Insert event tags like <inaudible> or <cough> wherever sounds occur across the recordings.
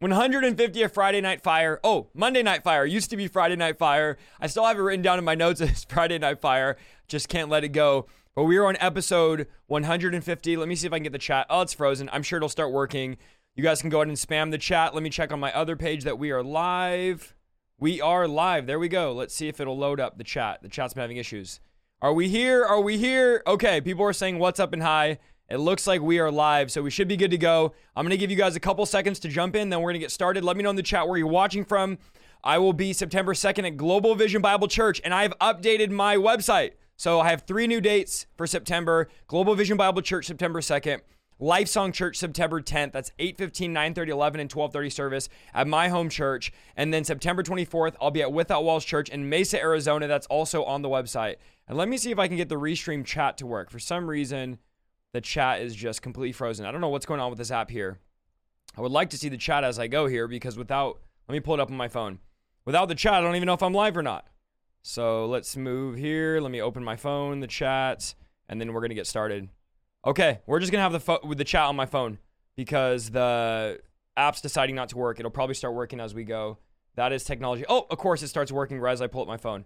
150 of Friday Night Fire. Oh, Monday Night Fire. Used to be Friday Night Fire. I still have it written down in my notes <laughs> as Friday Night Fire. Just can't let it go. But we are on episode 150. Let me see if I can get the chat. Oh, it's frozen. I'm sure it'll start working. You guys can go ahead and spam the chat. Let me check on my other page that we are live. We are live. There we go. Let's see if it'll load up the chat. The chat's been having issues. Are we here? Are we here? Okay, people are saying what's up and hi. It looks like we are live, so we should be good to go. I'm going to give you guys a couple seconds to jump in, then we're going to get started. Let me know in the chat where you're watching from. I will be September 2nd at Global Vision Bible Church, and I've updated my website. So I have three new dates for September Global Vision Bible Church, September 2nd. Lifesong Church September 10th. That's 8:15, 9:30, 11 and 12:30 service at my home church. And then September 24th, I'll be at Without Walls Church in Mesa, Arizona. That's also on the website. And let me see if I can get the restream chat to work. For some reason, the chat is just completely frozen. I don't know what's going on with this app here. I would like to see the chat as I go here because without, let me pull it up on my phone. Without the chat, I don't even know if I'm live or not. So let's move here. Let me open my phone, the chat, and then we're to get started. Okay, we're just to have the fo- with the chat on my phone because the app's deciding not to work. It'll probably start working as we go. That is technology. Oh, of course it starts working right as I pull up my phone.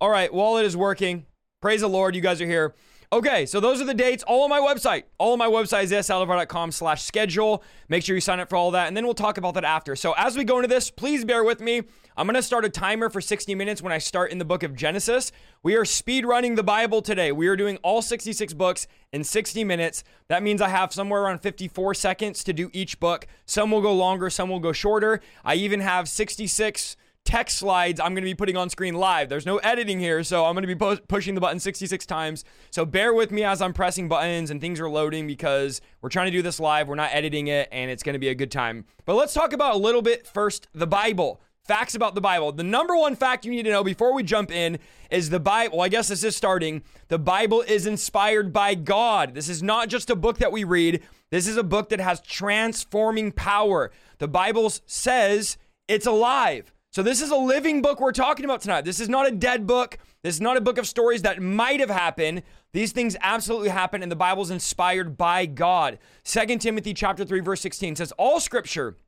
All right, while it is working, praise the Lord, you guys are here. Okay, so those are the dates, all on my website. All on my website is saldivar.com slash schedule. Make sure you sign up for all that, and then we'll talk about that after. So as we go into this, please bear with me. I'm going to start a timer for 60 minutes when I start in the book of Genesis. We are speed running the Bible today. We are doing all 66 books in 60 minutes. That means I have somewhere around 54 seconds to do each book. Some will go longer, some will go shorter. I even have 66 text slides I'm going to be putting on screen live. There's no editing here, so I'm going to be pushing the button 66 times. So bear with me as I'm pressing buttons and things are loading because we're trying to do this live. We're not editing it, and it's going to be a good time. But let's talk about a little bit first the Bible. Facts about the Bible. The number one fact you need to know before we jump in is the Bible. Well, I guess this is starting. The Bible is inspired by God. This is not just a book that we read, this is a book that has transforming power. The Bible says it's alive. So, this is a living book we're talking about tonight. This is not a dead book. This is not a book of stories that might have happened. These things absolutely happen, and the Bible's inspired by God. 2 Timothy chapter 3, verse 16 says, All scripture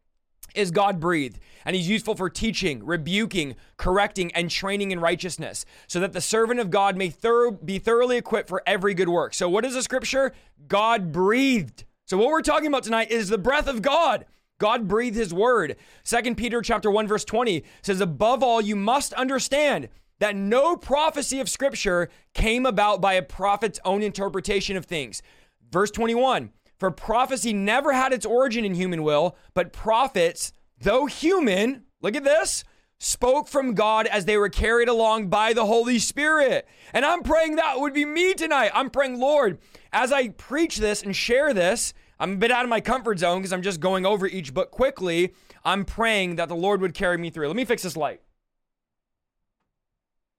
is God breathed, and he's useful for teaching, rebuking, correcting, and training in righteousness, so that the servant of God may thorough, be thoroughly equipped for every good work. So, what is the scripture? God breathed. So, what we're talking about tonight is the breath of God. God breathed his word. Second Peter chapter 1 verse 20 says above all you must understand that no prophecy of scripture came about by a prophet's own interpretation of things. Verse 21 For prophecy never had its origin in human will, but prophets, though human, look at this, spoke from God as they were carried along by the Holy Spirit. And I'm praying that would be me tonight. I'm praying, Lord, as I preach this and share this, I'm a bit out of my comfort zone because I'm just going over each book quickly. I'm praying that the Lord would carry me through. Let me fix this light.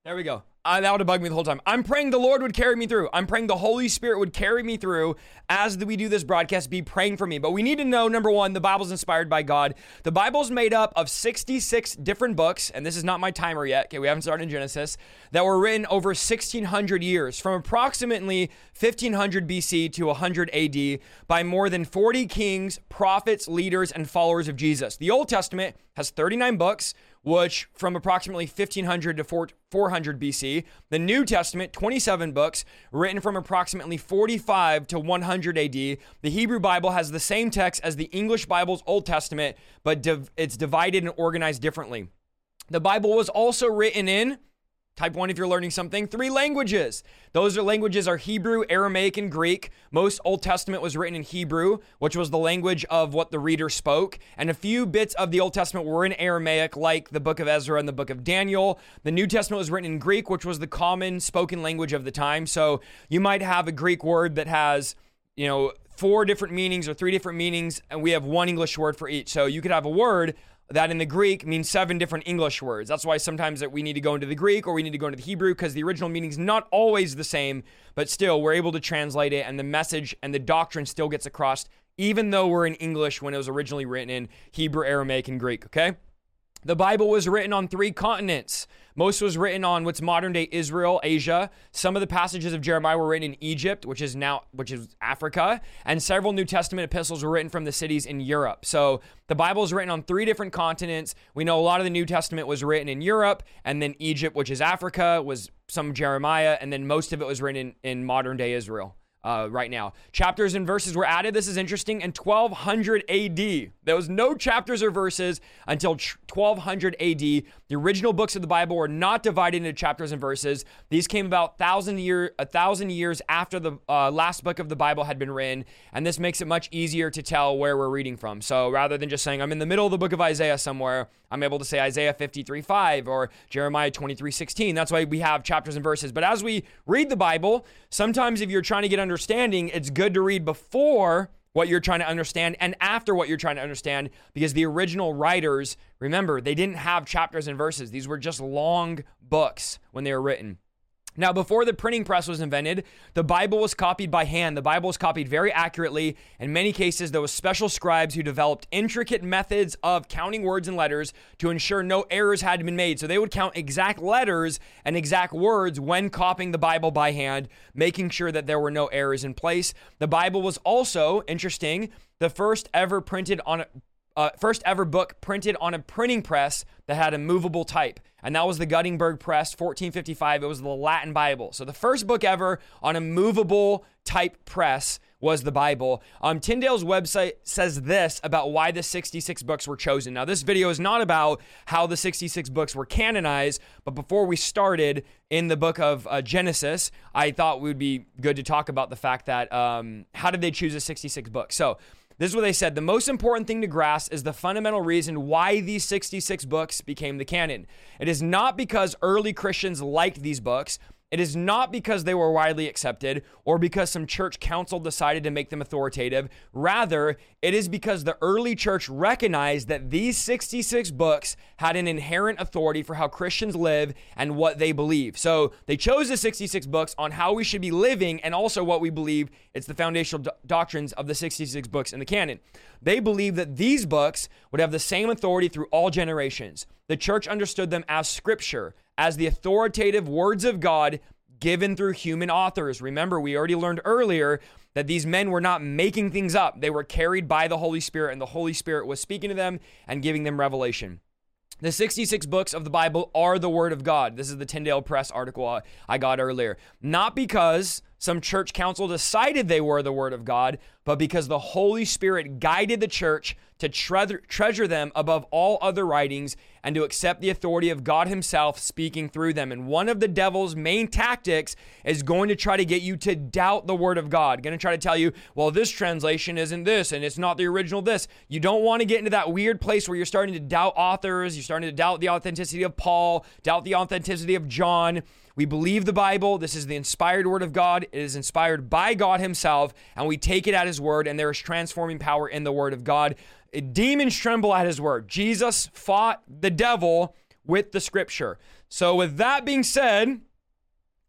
There we go. Uh, that would have bugged me the whole time. I'm praying the Lord would carry me through. I'm praying the Holy Spirit would carry me through as we do this broadcast. Be praying for me. But we need to know number one, the Bible's inspired by God. The Bible's made up of 66 different books, and this is not my timer yet. Okay, we haven't started in Genesis, that were written over 1600 years, from approximately 1500 BC to 100 AD, by more than 40 kings, prophets, leaders, and followers of Jesus. The Old Testament has 39 books which from approximately 1500 to 400 BC. The New Testament, 27 books, written from approximately 45 to 100 AD. The Hebrew Bible has the same text as the English Bible's Old Testament, but div- it's divided and organized differently. The Bible was also written in Type 1 if you're learning something. Three languages. Those are languages are Hebrew, Aramaic, and Greek. Most Old Testament was written in Hebrew, which was the language of what the reader spoke. And a few bits of the Old Testament were in Aramaic, like the book of Ezra and the book of Daniel. The New Testament was written in Greek, which was the common spoken language of the time. So you might have a Greek word that has, you know, four different meanings or three different meanings, and we have one English word for each. So you could have a word that in the Greek means seven different English words. That's why sometimes that we need to go into the Greek or we need to go into the Hebrew because the original meaning is not always the same, but still we're able to translate it and the message and the doctrine still gets across even though we're in English when it was originally written in Hebrew, Aramaic, and Greek, okay? The Bible was written on three continents. Most was written on what's modern day Israel, Asia. Some of the passages of Jeremiah were written in Egypt, which is now which is Africa, and several New Testament epistles were written from the cities in Europe. So the Bible is written on three different continents. We know a lot of the New Testament was written in Europe, and then Egypt, which is Africa, was some Jeremiah, and then most of it was written in, in modern day Israel uh, right now. Chapters and verses were added. This is interesting in 1200 AD. There was no chapters or verses until 1200 AD. The original books of the Bible were not divided into chapters and verses. These came about thousand year a thousand years after the uh, last book of the Bible had been written, and this makes it much easier to tell where we're reading from. So rather than just saying I'm in the middle of the book of Isaiah somewhere, I'm able to say Isaiah 53 5 or Jeremiah 23 16. That's why we have chapters and verses. But as we read the Bible, sometimes if you're trying to get understanding, it's good to read before what you're trying to understand and after what you're trying to understand because the original writers, remember, they didn't have chapters and verses. These were just long books when they were written. Now, before the printing press was invented, the Bible was copied by hand. The Bible was copied very accurately. In many cases, there was special scribes who developed intricate methods of counting words and letters to ensure no errors had been made. So they would count exact letters and exact words when copying the Bible by hand, making sure that there were no errors in place. The Bible was also interesting, the first ever printed on uh, first ever book printed on a printing press that had a movable type. And that was the Gutenberg Press, 1455. It was the Latin Bible. So the first book ever on a movable type press was the Bible. Um, Tyndale's website says this about why the 66 books were chosen. Now, this video is not about how the 66 books were canonized, but before we started in the book of uh, Genesis, I thought it would be good to talk about the fact that um, how did they choose the 66 books? So, this is what they said. The most important thing to grasp is the fundamental reason why these 66 books became the canon. It is not because early Christians liked these books, it is not because they were widely accepted or because some church council decided to make them authoritative. Rather, it is because the early church recognized that these 66 books had an inherent authority for how Christians live and what they believe. So they chose the 66 books on how we should be living and also what we believe. It's the foundational do- doctrines of the 66 books in the canon. They believe that these books would have the same authority through all generations. The church understood them as scripture as the authoritative words of God given through human authors. Remember, we already learned earlier that these men were not making things up, they were carried by the Holy Spirit, and the Holy Spirit was speaking to them and giving them revelation. The 66 books of the Bible are the Word of God. This is the Tyndale Press article I got earlier. Not because some church council decided they were the Word of God, but because the Holy Spirit guided the church to tre- treasure them above all other writings and to accept the authority of God Himself speaking through them. And one of the devil's main tactics is going to try to get you to doubt the Word of God. Going to try to tell you, well, this translation isn't this and it's not the original this. You don't want to get into that weird place where you're starting to doubt authors, you're starting to doubt the authenticity of Paul, doubt the authenticity of John. We believe the Bible. This is the inspired word of God. It is inspired by God Himself, and we take it at His word, and there is transforming power in the word of God. Demons tremble at His word. Jesus fought the devil with the scripture. So, with that being said,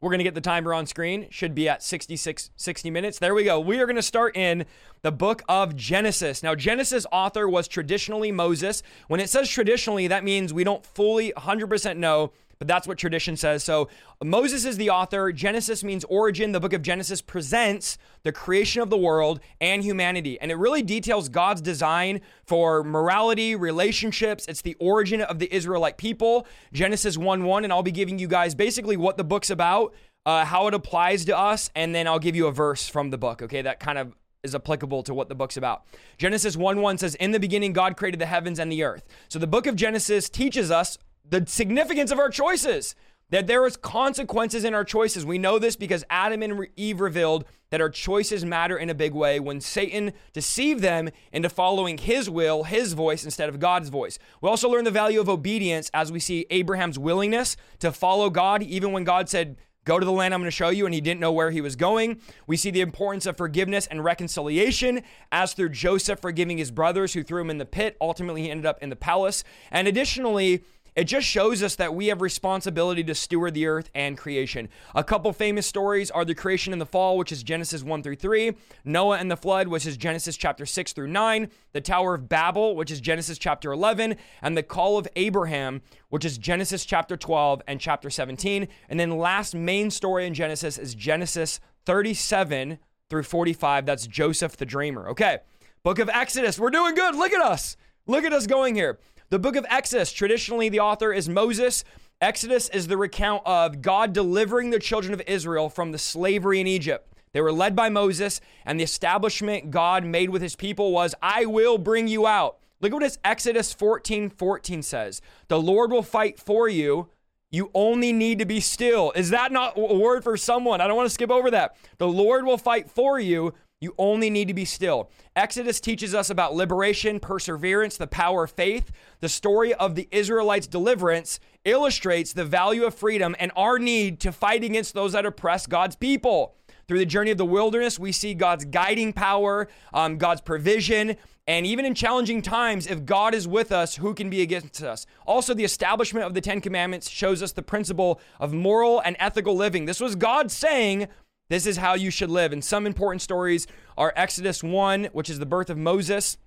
we're going to get the timer on screen. Should be at 66, 60 minutes. There we go. We are going to start in the book of Genesis. Now, Genesis author was traditionally Moses. When it says traditionally, that means we don't fully 100% know but that's what tradition says. So Moses is the author. Genesis means origin. The book of Genesis presents the creation of the world and humanity. And it really details God's design for morality, relationships. It's the origin of the Israelite people. Genesis 1 1. And I'll be giving you guys basically what the book's about, uh, how it applies to us, and then I'll give you a verse from the book, okay? That kind of is applicable to what the book's about. Genesis 1 1 says, In the beginning, God created the heavens and the earth. So the book of Genesis teaches us the significance of our choices. That there is consequences in our choices. We know this because Adam and Eve revealed that our choices matter in a big way when Satan deceived them into following his will, his voice, instead of God's voice. We also learn the value of obedience as we see Abraham's willingness to follow God, even when God said, Go to the land I'm going to show you, and he didn't know where he was going. We see the importance of forgiveness and reconciliation, as through Joseph forgiving his brothers who threw him in the pit. Ultimately, he ended up in the palace. And additionally, it just shows us that we have responsibility to steward the earth and creation. A couple famous stories are the creation and the fall, which is Genesis 1 through 3, Noah and the flood, which is Genesis chapter 6 through 9, the Tower of Babel, which is Genesis chapter 11, and the call of Abraham, which is Genesis chapter 12 and chapter 17. And then last main story in Genesis is Genesis 37 through 45. That's Joseph the dreamer. Okay. Book of Exodus. We're doing good. Look at us. Look at us going here. The book of Exodus, traditionally, the author is Moses. Exodus is the recount of God delivering the children of Israel from the slavery in Egypt. They were led by Moses, and the establishment God made with his people was, I will bring you out. Look at what Exodus 14 14 says. The Lord will fight for you. You only need to be still. Is that not a word for someone? I don't want to skip over that. The Lord will fight for you. You only need to be still. Exodus teaches us about liberation, perseverance, the power of faith. The story of the Israelites' deliverance illustrates the value of freedom and our need to fight against those that oppress God's people. Through the journey of the wilderness, we see God's guiding power, um, God's provision, and even in challenging times, if God is with us, who can be against us? Also, the establishment of the Ten Commandments shows us the principle of moral and ethical living. This was God saying, this is how you should live. And some important stories are Exodus 1, which is the birth of Moses.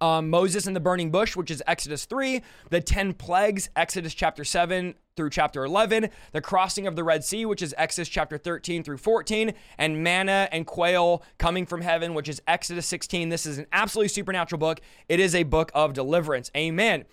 Um, Moses and the burning bush, which is Exodus 3, the 10 plagues, Exodus chapter 7 through chapter 11, the crossing of the Red Sea, which is Exodus chapter 13 through 14, and manna and quail coming from heaven, which is Exodus 16. This is an absolutely supernatural book. It is a book of deliverance. Amen.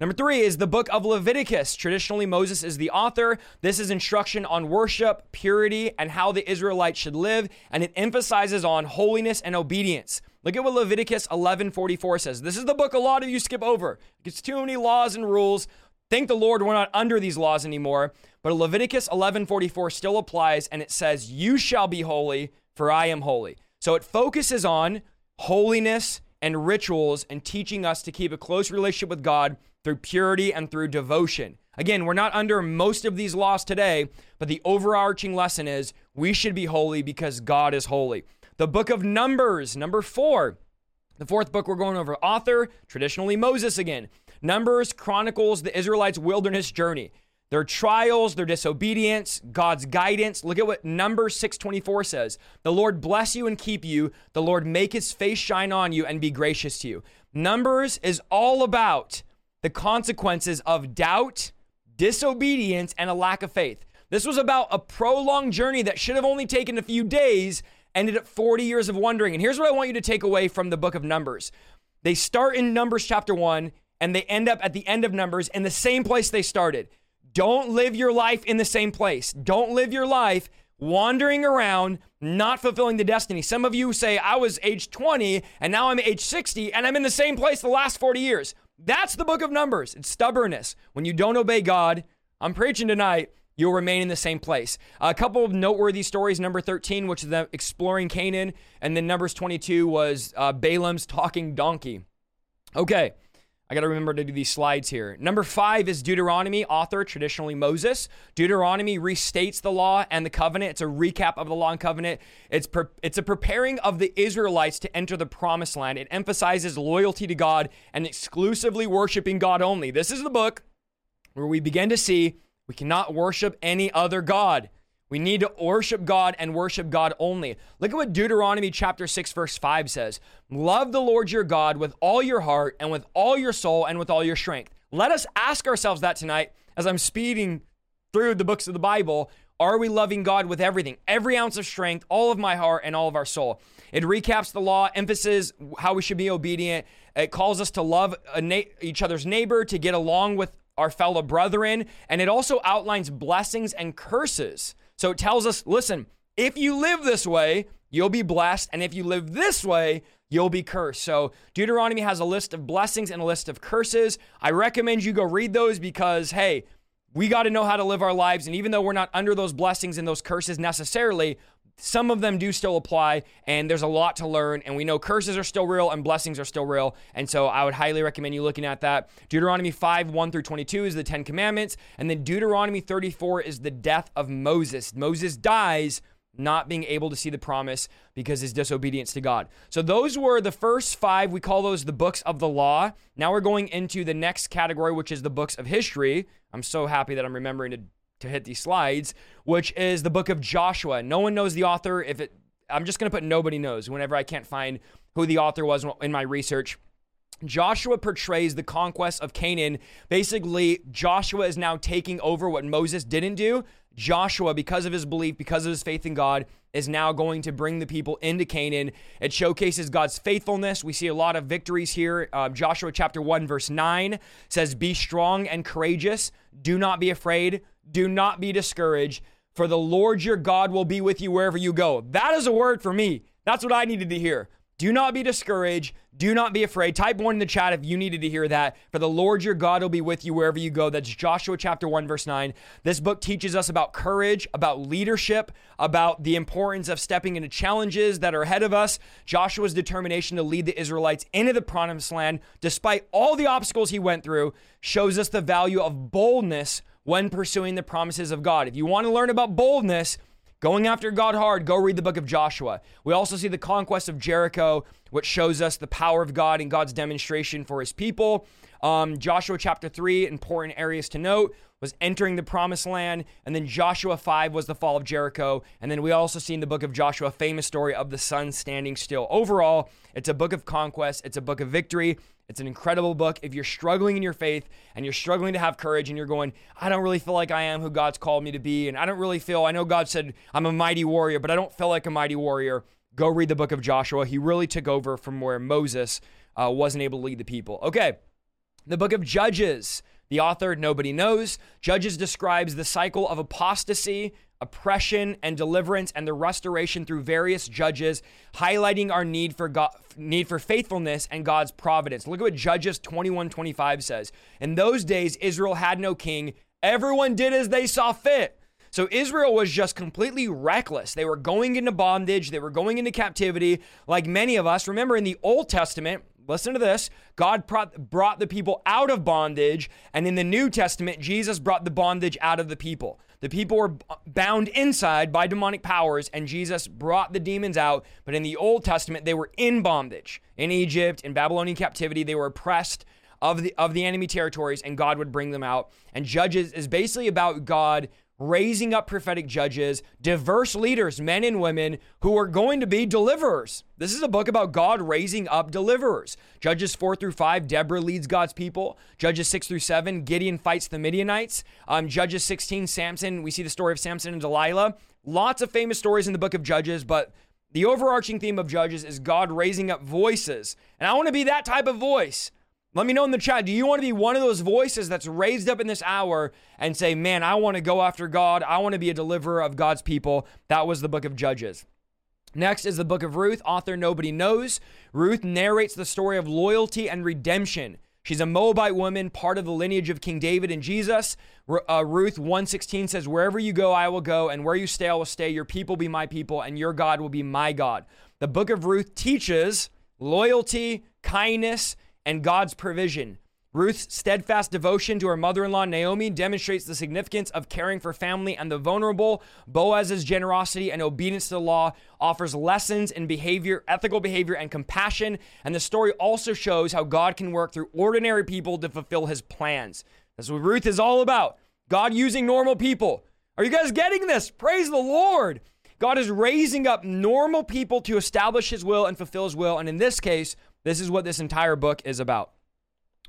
Number three is the book of Leviticus. Traditionally, Moses is the author. This is instruction on worship, purity, and how the Israelites should live, and it emphasizes on holiness and obedience. Look at what Leviticus 11:44 says. This is the book a lot of you skip over. It's too many laws and rules. Thank the Lord we're not under these laws anymore. But Leviticus 11:44 still applies, and it says, "You shall be holy, for I am holy." So it focuses on holiness and rituals and teaching us to keep a close relationship with God through purity and through devotion. Again, we're not under most of these laws today, but the overarching lesson is we should be holy because God is holy. The book of Numbers, number four. The fourth book we're going over, author, traditionally Moses again. Numbers chronicles the Israelites' wilderness journey. Their trials, their disobedience, God's guidance. Look at what Numbers 624 says. The Lord bless you and keep you. The Lord make his face shine on you and be gracious to you. Numbers is all about the consequences of doubt, disobedience, and a lack of faith. This was about a prolonged journey that should have only taken a few days, ended up 40 years of wandering. And here's what I want you to take away from the book of Numbers. They start in Numbers chapter 1 and they end up at the end of Numbers in the same place they started. Don't live your life in the same place. Don't live your life wandering around, not fulfilling the destiny. Some of you say, I was age 20 and now I'm age 60 and I'm in the same place the last 40 years. That's the book of Numbers. It's stubbornness. When you don't obey God, I'm preaching tonight, you'll remain in the same place. A couple of noteworthy stories. Number 13, which is the exploring Canaan, and then Numbers 22 was uh, Balaam's talking donkey. Okay. I got to remember to do these slides here. Number five is Deuteronomy, author traditionally Moses. Deuteronomy restates the law and the covenant. It's a recap of the law and covenant. It's pre- it's a preparing of the Israelites to enter the promised land. It emphasizes loyalty to God and exclusively worshiping God only. This is the book where we begin to see we cannot worship any other God. We need to worship God and worship God only. Look at what Deuteronomy chapter 6 verse 5 says. Love the Lord your God with all your heart and with all your soul and with all your strength. Let us ask ourselves that tonight as I'm speeding through the books of the Bible. Are we loving God with everything? Every ounce of strength, all of my heart, and all of our soul. It recaps the law, emphasizes how we should be obedient. It calls us to love na- each other's neighbor, to get along with our fellow brethren, and it also outlines blessings and curses so it tells us listen, if you live this way, you'll be blessed. And if you live this way, you'll be cursed. So Deuteronomy has a list of blessings and a list of curses. I recommend you go read those because, hey, we got to know how to live our lives. And even though we're not under those blessings and those curses necessarily, some of them do still apply, and there's a lot to learn. And we know curses are still real and blessings are still real. And so I would highly recommend you looking at that. Deuteronomy 5 1 through 22 is the Ten Commandments. And then Deuteronomy 34 is the death of Moses. Moses dies not being able to see the promise because his disobedience to God. So those were the first five. We call those the books of the law. Now we're going into the next category, which is the books of history. I'm so happy that I'm remembering to, to hit these slides, which is the book of Joshua. No one knows the author. If it, I'm just going to put nobody knows whenever I can't find who the author was in my research. Joshua portrays the conquest of Canaan. Basically, Joshua is now taking over what Moses didn't do. Joshua, because of his belief, because of his faith in God, is now going to bring the people into Canaan. It showcases God's faithfulness. We see a lot of victories here. Uh, Joshua chapter 1, verse 9 says, Be strong and courageous. Do not be afraid. Do not be discouraged, for the Lord your God will be with you wherever you go. That is a word for me. That's what I needed to hear. Do not be discouraged. Do not be afraid. Type one in the chat if you needed to hear that. For the Lord your God will be with you wherever you go. That's Joshua chapter 1, verse 9. This book teaches us about courage, about leadership, about the importance of stepping into challenges that are ahead of us. Joshua's determination to lead the Israelites into the promised land, despite all the obstacles he went through, shows us the value of boldness when pursuing the promises of God. If you want to learn about boldness, Going after God hard, go read the book of Joshua. We also see the conquest of Jericho, which shows us the power of God and God's demonstration for his people. Um, Joshua chapter 3, important areas to note, was entering the promised land. And then Joshua 5 was the fall of Jericho. And then we also see in the book of Joshua, famous story of the sun standing still. Overall, it's a book of conquest, it's a book of victory. It's an incredible book. If you're struggling in your faith and you're struggling to have courage and you're going, I don't really feel like I am who God's called me to be, and I don't really feel, I know God said I'm a mighty warrior, but I don't feel like a mighty warrior, go read the book of Joshua. He really took over from where Moses uh, wasn't able to lead the people. Okay, the book of Judges. The author, nobody knows. Judges describes the cycle of apostasy oppression and deliverance and the restoration through various judges, highlighting our need for God, need for faithfulness and God's providence. Look at what Judges 21:25 says. In those days Israel had no king. Everyone did as they saw fit. So Israel was just completely reckless. They were going into bondage, they were going into captivity like many of us. Remember in the Old Testament, listen to this God brought the people out of bondage, and in the New Testament, Jesus brought the bondage out of the people. The people were bound inside by demonic powers, and Jesus brought the demons out. But in the Old Testament, they were in bondage in Egypt, in Babylonian captivity. They were oppressed of the of the enemy territories, and God would bring them out. And Judges is basically about God raising up prophetic judges, diverse leaders, men and women who are going to be deliverers. This is a book about God raising up deliverers. Judges 4 through 5, Deborah leads God's people. Judges 6 through 7, Gideon fights the Midianites. Um, Judges 16, Samson, we see the story of Samson and Delilah. Lots of famous stories in the book of Judges, but the overarching theme of Judges is God raising up voices. And I want to be that type of voice. Let me know in the chat. Do you want to be one of those voices that's raised up in this hour and say, man, I want to go after God. I want to be a deliverer of God's people? That was the book of Judges. Next is the book of Ruth, author nobody knows. Ruth narrates the story of loyalty and redemption. She's a Moabite woman, part of the lineage of King David and Jesus. Uh, Ruth 116 says, Wherever you go, I will go, and where you stay, I will stay. Your people be my people, and your God will be my God. The book of Ruth teaches loyalty, kindness, and God's provision. Ruth's steadfast devotion to her mother in law, Naomi, demonstrates the significance of caring for family and the vulnerable. Boaz's generosity and obedience to the law offers lessons in behavior, ethical behavior, and compassion. And the story also shows how God can work through ordinary people to fulfill his plans. That's what Ruth is all about. God using normal people. Are you guys getting this? Praise the Lord. God is raising up normal people to establish his will and fulfill his will. And in this case, this is what this entire book is about.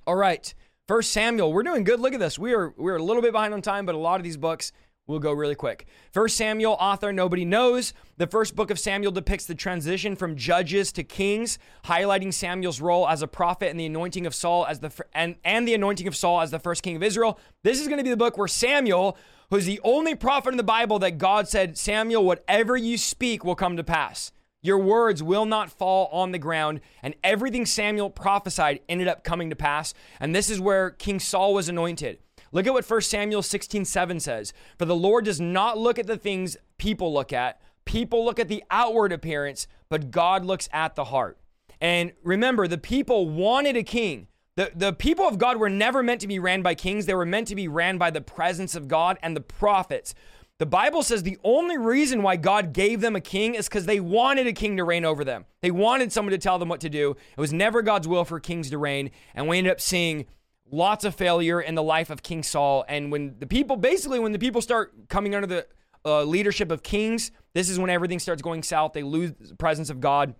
All right. First Samuel, we're doing good. Look at this. We are we're a little bit behind on time, but a lot of these books will go really quick. First Samuel, author nobody knows. The first book of Samuel depicts the transition from judges to kings, highlighting Samuel's role as a prophet and the anointing of Saul as the and and the anointing of Saul as the first king of Israel. This is going to be the book where Samuel, who's the only prophet in the Bible that God said, "Samuel, whatever you speak will come to pass." Your words will not fall on the ground. And everything Samuel prophesied ended up coming to pass. And this is where King Saul was anointed. Look at what 1 Samuel 16 7 says. For the Lord does not look at the things people look at, people look at the outward appearance, but God looks at the heart. And remember, the people wanted a king. The, the people of God were never meant to be ran by kings. They were meant to be ran by the presence of God and the prophets. The Bible says the only reason why God gave them a king is because they wanted a king to reign over them. They wanted someone to tell them what to do. It was never God's will for kings to reign. And we ended up seeing lots of failure in the life of King Saul. And when the people, basically, when the people start coming under the uh, leadership of kings, this is when everything starts going south. They lose the presence of God.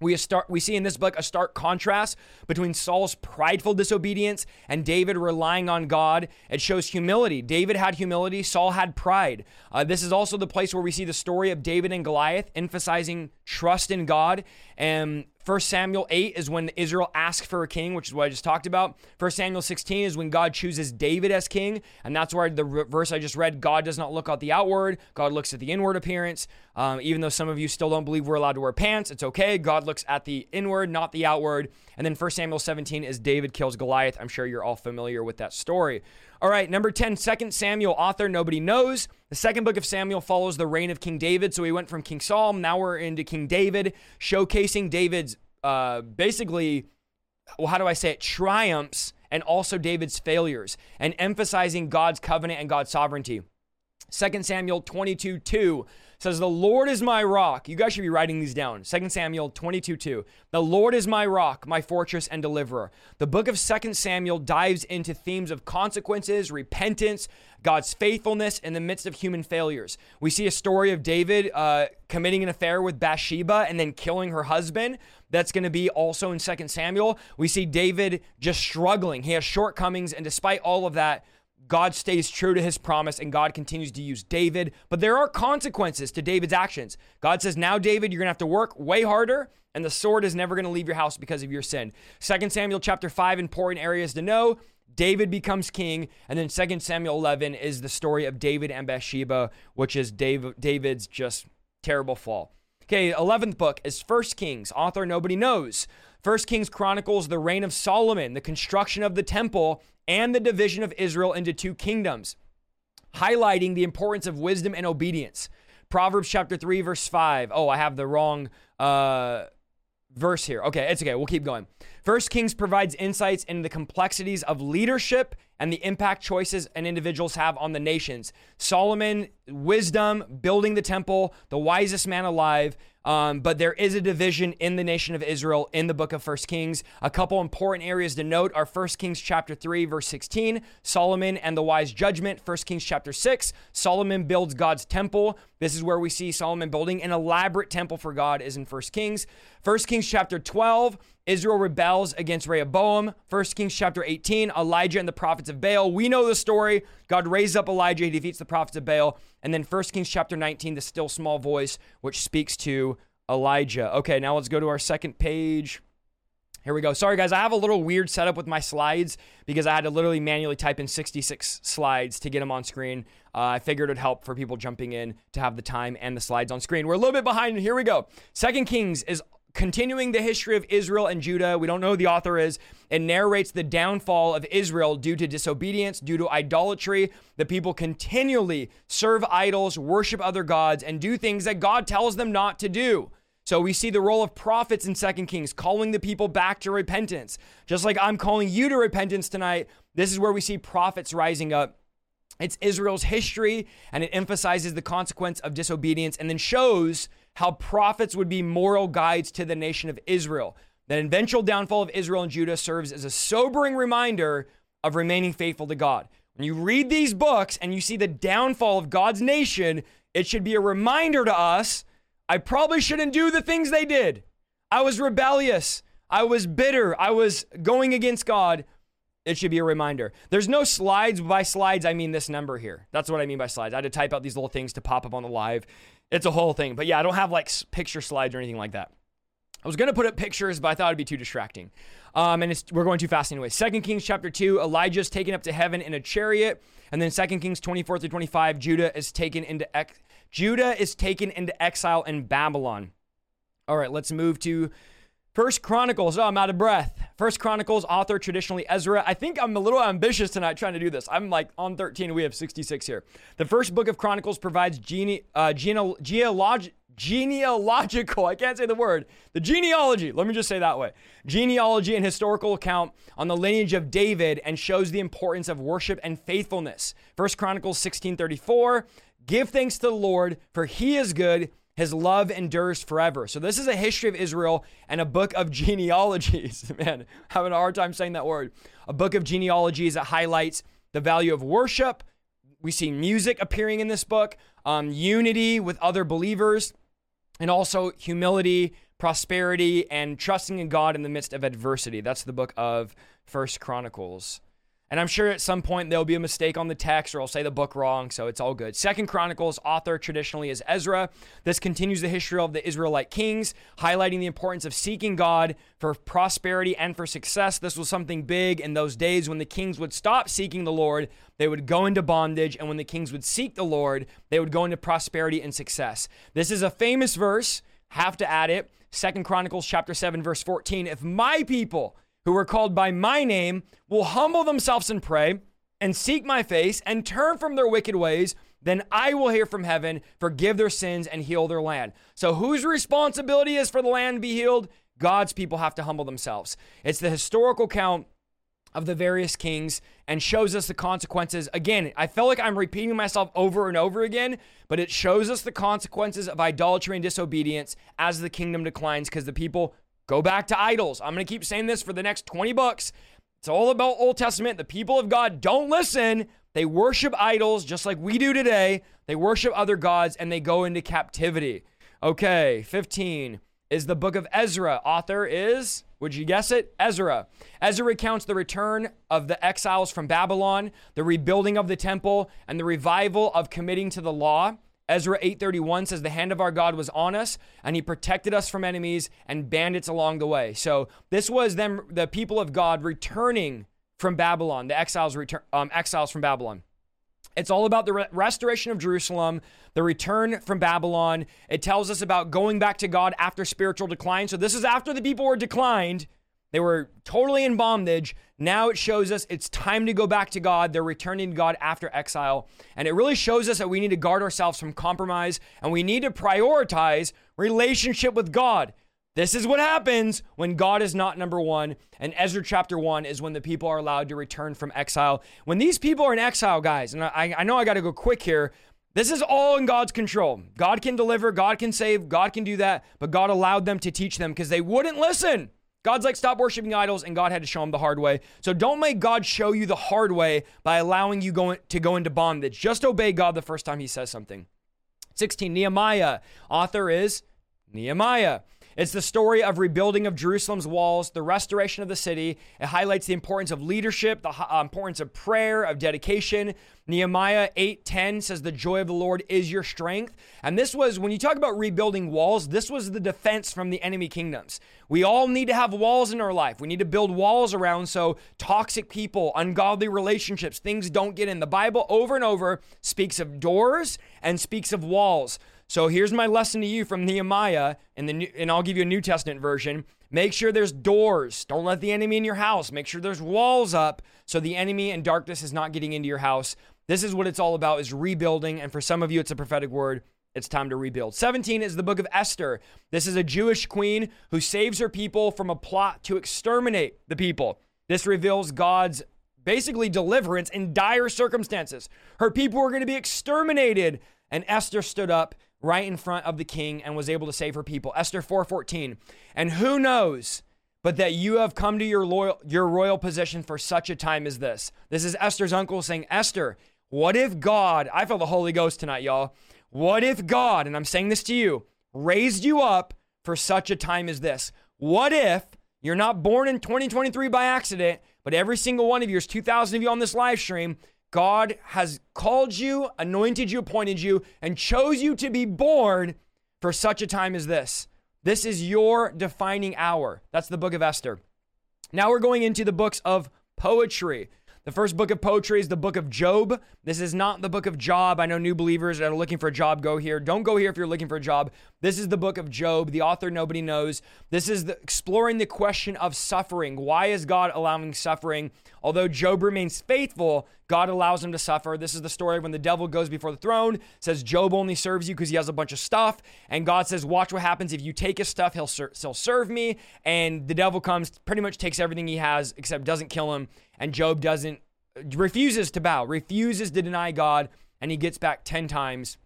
We, start, we see in this book a stark contrast between Saul's prideful disobedience and David relying on God. It shows humility. David had humility, Saul had pride. Uh, this is also the place where we see the story of David and Goliath, emphasizing trust in God and 1 Samuel 8 is when Israel asks for a king, which is what I just talked about. 1 Samuel 16 is when God chooses David as king. And that's where the verse I just read God does not look at the outward, God looks at the inward appearance. Um, even though some of you still don't believe we're allowed to wear pants, it's okay. God looks at the inward, not the outward. And then 1 Samuel 17 is David kills Goliath. I'm sure you're all familiar with that story. All right, number 10, 2 Samuel, author nobody knows. The second book of Samuel follows the reign of King David. So we went from King Saul, now we're into King David, showcasing David's uh, basically, well, how do I say it, triumphs and also David's failures and emphasizing God's covenant and God's sovereignty. 2 Samuel 22 2 says, The Lord is my rock. You guys should be writing these down. 2 Samuel 22 2. The Lord is my rock, my fortress and deliverer. The book of 2 Samuel dives into themes of consequences, repentance, God's faithfulness in the midst of human failures. We see a story of David uh, committing an affair with Bathsheba and then killing her husband. That's going to be also in 2 Samuel. We see David just struggling. He has shortcomings, and despite all of that, God stays true to his promise and God continues to use David. But there are consequences to David's actions. God says, Now, David, you're going to have to work way harder, and the sword is never going to leave your house because of your sin. 2 Samuel chapter 5, important areas to know. David becomes king, and then 2 Samuel 11 is the story of David and Bathsheba, which is Dave, David's just terrible fall. Okay, 11th book is First Kings, author nobody knows. First Kings chronicles the reign of Solomon, the construction of the temple, and the division of Israel into two kingdoms, highlighting the importance of wisdom and obedience. Proverbs chapter 3, verse 5. Oh, I have the wrong uh, verse here. Okay, it's okay. We'll keep going. First Kings provides insights into the complexities of leadership and the impact choices and individuals have on the nations. Solomon, wisdom, building the temple, the wisest man alive, um, but there is a division in the nation of Israel in the book of First Kings. A couple important areas to note are First Kings chapter 3, verse 16, Solomon and the wise judgment. First Kings chapter 6, Solomon builds God's temple. This is where we see Solomon building an elaborate temple for God is in First Kings. First Kings chapter 12, Israel rebels against Rehoboam. First Kings chapter 18, Elijah and the prophets of Baal. We know the story. God raises up Elijah, he defeats the prophets of Baal. And then First Kings chapter 19, the still small voice, which speaks to Elijah. Okay, now let's go to our second page. Here we go. Sorry, guys, I have a little weird setup with my slides because I had to literally manually type in 66 slides to get them on screen. Uh, I figured it'd help for people jumping in to have the time and the slides on screen. We're a little bit behind. Here we go. Second Kings is continuing the history of Israel and Judah. We don't know who the author is. It narrates the downfall of Israel due to disobedience, due to idolatry. The people continually serve idols, worship other gods, and do things that God tells them not to do. So we see the role of prophets in Second Kings, calling the people back to repentance. Just like I'm calling you to repentance tonight, this is where we see prophets rising up. It's Israel's history, and it emphasizes the consequence of disobedience and then shows how prophets would be moral guides to the nation of Israel. The eventual downfall of Israel and Judah serves as a sobering reminder of remaining faithful to God. When you read these books and you see the downfall of God's nation, it should be a reminder to us I probably shouldn't do the things they did. I was rebellious. I was bitter. I was going against God. It should be a reminder. There's no slides. By slides, I mean this number here. That's what I mean by slides. I had to type out these little things to pop up on the live. It's a whole thing. But yeah, I don't have like picture slides or anything like that. I was going to put up pictures, but I thought it'd be too distracting. Um, and we're going too fast anyway. Second Kings chapter 2, Elijah's taken up to heaven in a chariot. And then Second Kings 24 through 25, Judah is taken into ex- Judah is taken into exile in Babylon. All right, let's move to First Chronicles. Oh, I'm out of breath. First Chronicles, author traditionally Ezra. I think I'm a little ambitious tonight trying to do this. I'm like on 13. We have 66 here. The first book of Chronicles provides gene, uh, gene, genealogical, I can't say the word, the genealogy, let me just say that way. Genealogy and historical account on the lineage of David and shows the importance of worship and faithfulness. First Chronicles 16:34, give thanks to the Lord for he is good his love endures forever. So this is a history of Israel and a book of <laughs> genealogies. <laughs> Man, having a hard time saying that word. A book of genealogies that highlights the value of worship. We see music appearing in this book, um, unity with other believers, and also humility, prosperity, and trusting in God in the midst of adversity. That's the book of First Chronicles. And I'm sure at some point there'll be a mistake on the text or I'll say the book wrong, so it's all good. Second Chronicles author traditionally is Ezra. This continues the history of the Israelite kings, highlighting the importance of seeking God for prosperity and for success. This was something big in those days when the kings would stop seeking the Lord, they would go into bondage, and when the kings would seek the Lord, they would go into prosperity and success. This is a famous verse, have to add it. Second Chronicles chapter 7 verse 14. If my people who are called by my name will humble themselves and pray and seek my face and turn from their wicked ways, then I will hear from heaven, forgive their sins, and heal their land. So, whose responsibility is for the land to be healed? God's people have to humble themselves. It's the historical count of the various kings and shows us the consequences. Again, I feel like I'm repeating myself over and over again, but it shows us the consequences of idolatry and disobedience as the kingdom declines because the people Go back to idols. I'm going to keep saying this for the next 20 bucks. It's all about Old Testament. The people of God don't listen. They worship idols just like we do today. They worship other gods and they go into captivity. Okay, 15 is the book of Ezra. Author is, would you guess it? Ezra. Ezra recounts the return of the exiles from Babylon, the rebuilding of the temple, and the revival of committing to the law. Ezra 8:31 says the hand of our God was on us and he protected us from enemies and bandits along the way. So this was them the people of God returning from Babylon, the exiles return um, exiles from Babylon. It's all about the re- restoration of Jerusalem, the return from Babylon. It tells us about going back to God after spiritual decline. So this is after the people were declined they were totally in bondage. Now it shows us it's time to go back to God. They're returning to God after exile. And it really shows us that we need to guard ourselves from compromise and we need to prioritize relationship with God. This is what happens when God is not number one. And Ezra chapter one is when the people are allowed to return from exile. When these people are in exile, guys, and I, I know I got to go quick here. This is all in God's control. God can deliver, God can save, God can do that, but God allowed them to teach them because they wouldn't listen. God's like, stop worshiping idols, and God had to show him the hard way. So don't make God show you the hard way by allowing you go to go into bondage. Just obey God the first time He says something. 16, Nehemiah. Author is Nehemiah. It's the story of rebuilding of Jerusalem's walls, the restoration of the city. It highlights the importance of leadership, the uh, importance of prayer, of dedication. Nehemiah 8:10 says the joy of the Lord is your strength. And this was when you talk about rebuilding walls, this was the defense from the enemy kingdoms. We all need to have walls in our life. We need to build walls around so toxic people, ungodly relationships, things don't get in. The Bible over and over speaks of doors and speaks of walls. So here's my lesson to you from Nehemiah, and and I'll give you a New Testament version. Make sure there's doors. Don't let the enemy in your house. Make sure there's walls up so the enemy and darkness is not getting into your house. This is what it's all about is rebuilding and for some of you it's a prophetic word. It's time to rebuild. 17 is the book of Esther. This is a Jewish queen who saves her people from a plot to exterminate the people. This reveals God's basically deliverance in dire circumstances. Her people were going to be exterminated and Esther stood up right in front of the king and was able to save her people. Esther 4:14. And who knows but that you have come to your loyal your royal position for such a time as this. This is Esther's uncle saying, "Esther, what if God, I feel the Holy Ghost tonight, y'all. What if God, and I'm saying this to you, raised you up for such a time as this? What if you're not born in 2023 by accident, but every single one of you, there's 2,000 of you on this live stream, God has called you, anointed you, appointed you, and chose you to be born for such a time as this. This is your defining hour. That's the book of Esther. Now we're going into the books of poetry. The first book of poetry is the book of Job. This is not the book of Job. I know new believers that are looking for a job go here. Don't go here if you're looking for a job. This is the book of Job. The author nobody knows. This is the, exploring the question of suffering. Why is God allowing suffering? Although Job remains faithful, God allows him to suffer. This is the story when the devil goes before the throne, says Job only serves you because he has a bunch of stuff, and God says, "Watch what happens if you take his stuff. He'll ser- he'll serve me." And the devil comes, pretty much takes everything he has, except doesn't kill him, and Job doesn't refuses to bow, refuses to deny God, and he gets back ten times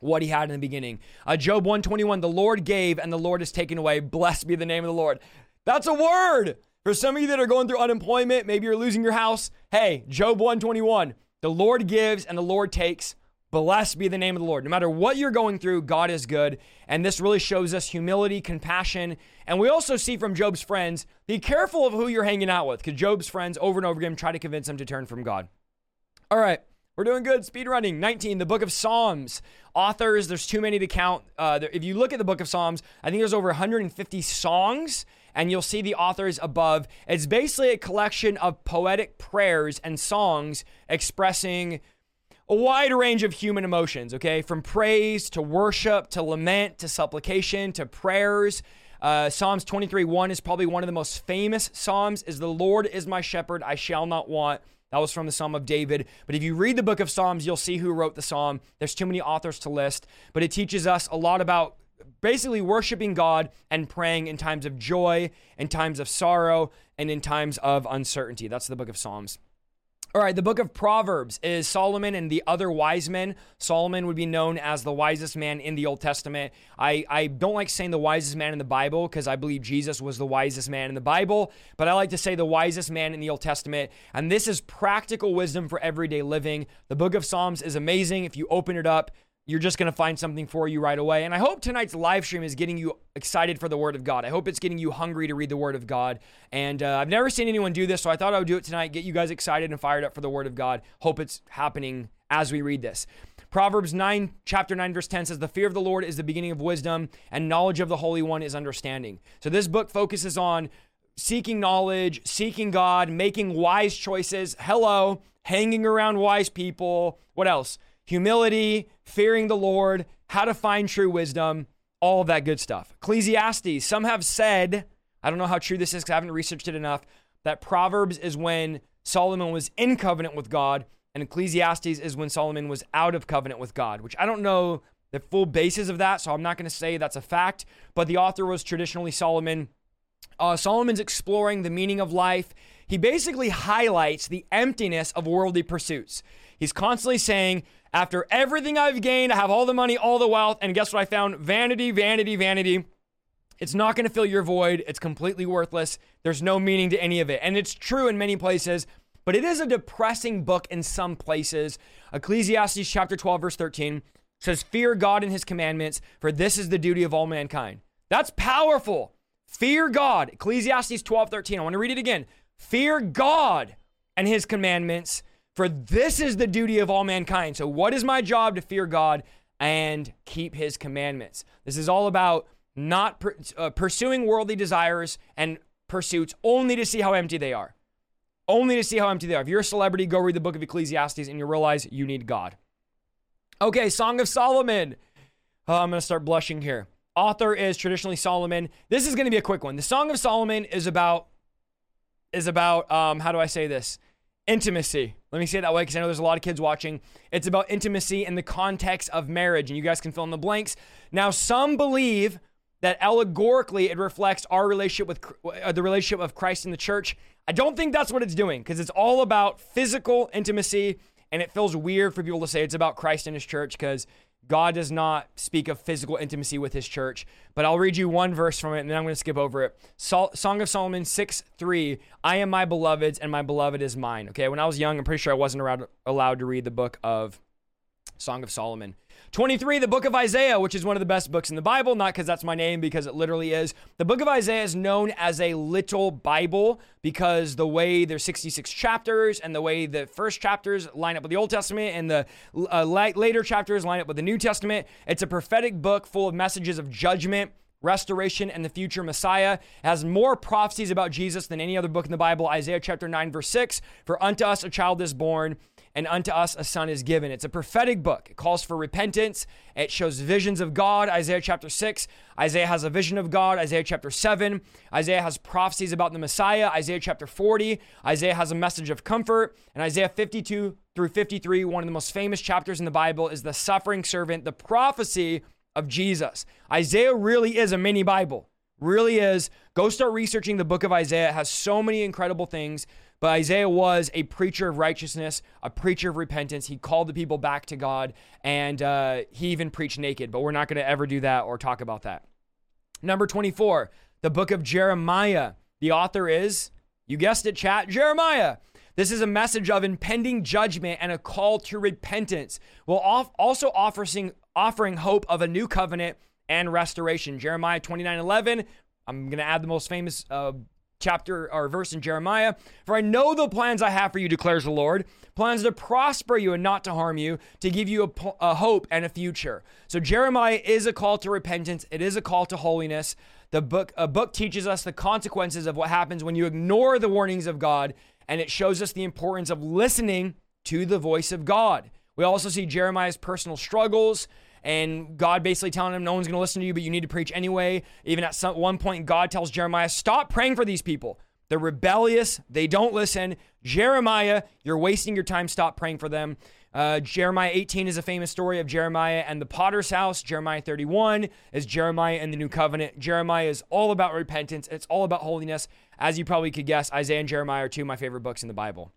what he had in the beginning. Uh, Job 121, the Lord gave and the Lord has taken away. Blessed be the name of the Lord. That's a word. For some of you that are going through unemployment, maybe you're losing your house. Hey, Job 121, the Lord gives and the Lord takes. Blessed be the name of the Lord. No matter what you're going through, God is good. And this really shows us humility, compassion. And we also see from Job's friends be careful of who you're hanging out with because Job's friends over and over again try to convince him to turn from God. All right. We're doing good. Speed running. 19, the book of Psalms. Authors, there's too many to count. Uh, if you look at the book of Psalms, I think there's over 150 songs, and you'll see the authors above. It's basically a collection of poetic prayers and songs expressing a wide range of human emotions, okay? From praise to worship to lament to supplication to prayers. Uh, Psalms 23 1 is probably one of the most famous Psalms is the Lord is my shepherd, I shall not want. That was from the Psalm of David. But if you read the book of Psalms, you'll see who wrote the psalm. There's too many authors to list, but it teaches us a lot about basically worshiping God and praying in times of joy, in times of sorrow, and in times of uncertainty. That's the book of Psalms. All right, the book of Proverbs is Solomon and the other wise men. Solomon would be known as the wisest man in the Old Testament. I, I don't like saying the wisest man in the Bible because I believe Jesus was the wisest man in the Bible, but I like to say the wisest man in the Old Testament. And this is practical wisdom for everyday living. The book of Psalms is amazing. If you open it up, you're just going to find something for you right away. And I hope tonight's live stream is getting you excited for the Word of God. I hope it's getting you hungry to read the Word of God. And uh, I've never seen anyone do this, so I thought I would do it tonight, get you guys excited and fired up for the Word of God. Hope it's happening as we read this. Proverbs 9, chapter 9, verse 10 says, The fear of the Lord is the beginning of wisdom, and knowledge of the Holy One is understanding. So this book focuses on seeking knowledge, seeking God, making wise choices. Hello, hanging around wise people. What else? Humility, fearing the Lord, how to find true wisdom, all of that good stuff. Ecclesiastes, some have said, I don't know how true this is because I haven't researched it enough, that Proverbs is when Solomon was in covenant with God, and Ecclesiastes is when Solomon was out of covenant with God, which I don't know the full basis of that, so I'm not going to say that's a fact, but the author was traditionally Solomon. Uh, Solomon's exploring the meaning of life. He basically highlights the emptiness of worldly pursuits. He's constantly saying, after everything I've gained, I have all the money, all the wealth, and guess what I found? Vanity, vanity, vanity. It's not going to fill your void. It's completely worthless. There's no meaning to any of it. And it's true in many places, but it is a depressing book in some places. Ecclesiastes chapter 12, verse 13 says, Fear God and his commandments, for this is the duty of all mankind. That's powerful. Fear God. Ecclesiastes 12, 13. I want to read it again. Fear God and his commandments, for this is the duty of all mankind. So, what is my job to fear God and keep his commandments? This is all about not per, uh, pursuing worldly desires and pursuits only to see how empty they are. Only to see how empty they are. If you're a celebrity, go read the book of Ecclesiastes and you realize you need God. Okay, Song of Solomon. Oh, I'm going to start blushing here. Author is traditionally Solomon. This is going to be a quick one. The Song of Solomon is about is about um, how do I say this? Intimacy. Let me say it that way because I know there's a lot of kids watching. It's about intimacy in the context of marriage, and you guys can fill in the blanks. Now, some believe that allegorically it reflects our relationship with uh, the relationship of Christ and the church. I don't think that's what it's doing because it's all about physical intimacy, and it feels weird for people to say it's about Christ and his church because God does not speak of physical intimacy with his church. But I'll read you one verse from it and then I'm going to skip over it. Song of Solomon 6 3. I am my beloved's and my beloved is mine. Okay, when I was young, I'm pretty sure I wasn't allowed to read the book of Song of Solomon. 23, the book of Isaiah, which is one of the best books in the Bible, not because that's my name, because it literally is. The book of Isaiah is known as a little Bible because the way there's 66 chapters and the way the first chapters line up with the Old Testament and the uh, later chapters line up with the New Testament. It's a prophetic book full of messages of judgment restoration, and the future Messiah. It has more prophecies about Jesus than any other book in the Bible. Isaiah chapter 9, verse 6 For unto us a child is born, and unto us a son is given. It's a prophetic book. It calls for repentance. It shows visions of God. Isaiah chapter 6. Isaiah has a vision of God. Isaiah chapter 7. Isaiah has prophecies about the Messiah. Isaiah chapter 40. Isaiah has a message of comfort. And Isaiah 52 through 53, one of the most famous chapters in the Bible, is the suffering servant, the prophecy of Jesus. Isaiah really is a mini Bible. Really is. Go start researching the book of Isaiah. It has so many incredible things. But Isaiah was a preacher of righteousness, a preacher of repentance. He called the people back to God, and uh, he even preached naked. But we're not going to ever do that or talk about that. Number 24, the book of Jeremiah. The author is, you guessed it, chat, Jeremiah. This is a message of impending judgment and a call to repentance, while also offering, offering hope of a new covenant and restoration. Jeremiah 29 11. I'm going to add the most famous uh, chapter or verse in Jeremiah. For I know the plans I have for you, declares the Lord plans to prosper you and not to harm you, to give you a, a, hope and a future. So Jeremiah is a call to repentance, it is a call to holiness. The book a book teaches us the consequences of what happens when you ignore the warnings of God, and it shows us the importance of listening to the voice of God. We also see Jeremiah's personal struggles and God basically telling him no one's going to listen to you, but you need to preach anyway. Even at some one point, God tells Jeremiah, "Stop praying for these people. They're rebellious. They don't listen." Jeremiah, you're wasting your time. Stop praying for them. Uh, Jeremiah 18 is a famous story of Jeremiah and the potter's house. Jeremiah 31 is Jeremiah and the new covenant. Jeremiah is all about repentance. It's all about holiness. As you probably could guess, Isaiah and Jeremiah are two of my favorite books in the Bible.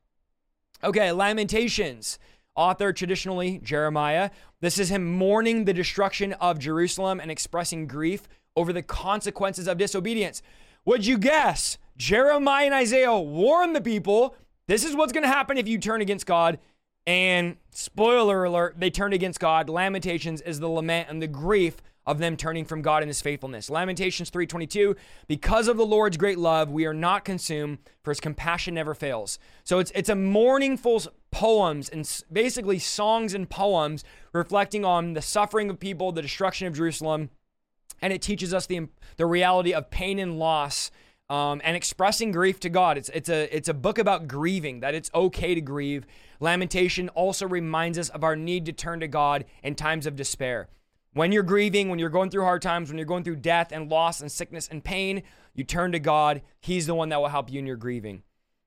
Okay, Lamentations author traditionally Jeremiah. This is him mourning the destruction of Jerusalem and expressing grief over the consequences of disobedience. Would you guess? Jeremiah and Isaiah warn the people this is what's going to happen if you turn against God. And spoiler alert, they turned against God. Lamentations is the lament and the grief of them turning from God and his faithfulness. Lamentations 3:22, because of the Lord's great love, we are not consumed, for his compassion never fails. So it's it's a mourningful poems and basically songs and poems reflecting on the suffering of people, the destruction of Jerusalem, and it teaches us the the reality of pain and loss um, and expressing grief to God. It's it's a it's a book about grieving that it's okay to grieve. Lamentation also reminds us of our need to turn to God in times of despair. When you're grieving, when you're going through hard times, when you're going through death and loss and sickness and pain, you turn to God. He's the one that will help you in your grieving.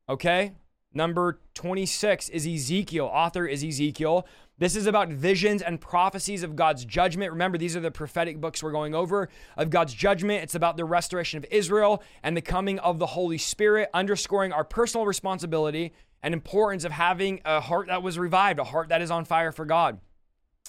Okay? Number 26 is Ezekiel. Author is Ezekiel. This is about visions and prophecies of God's judgment. Remember, these are the prophetic books we're going over of God's judgment. It's about the restoration of Israel and the coming of the Holy Spirit, underscoring our personal responsibility and importance of having a heart that was revived, a heart that is on fire for God.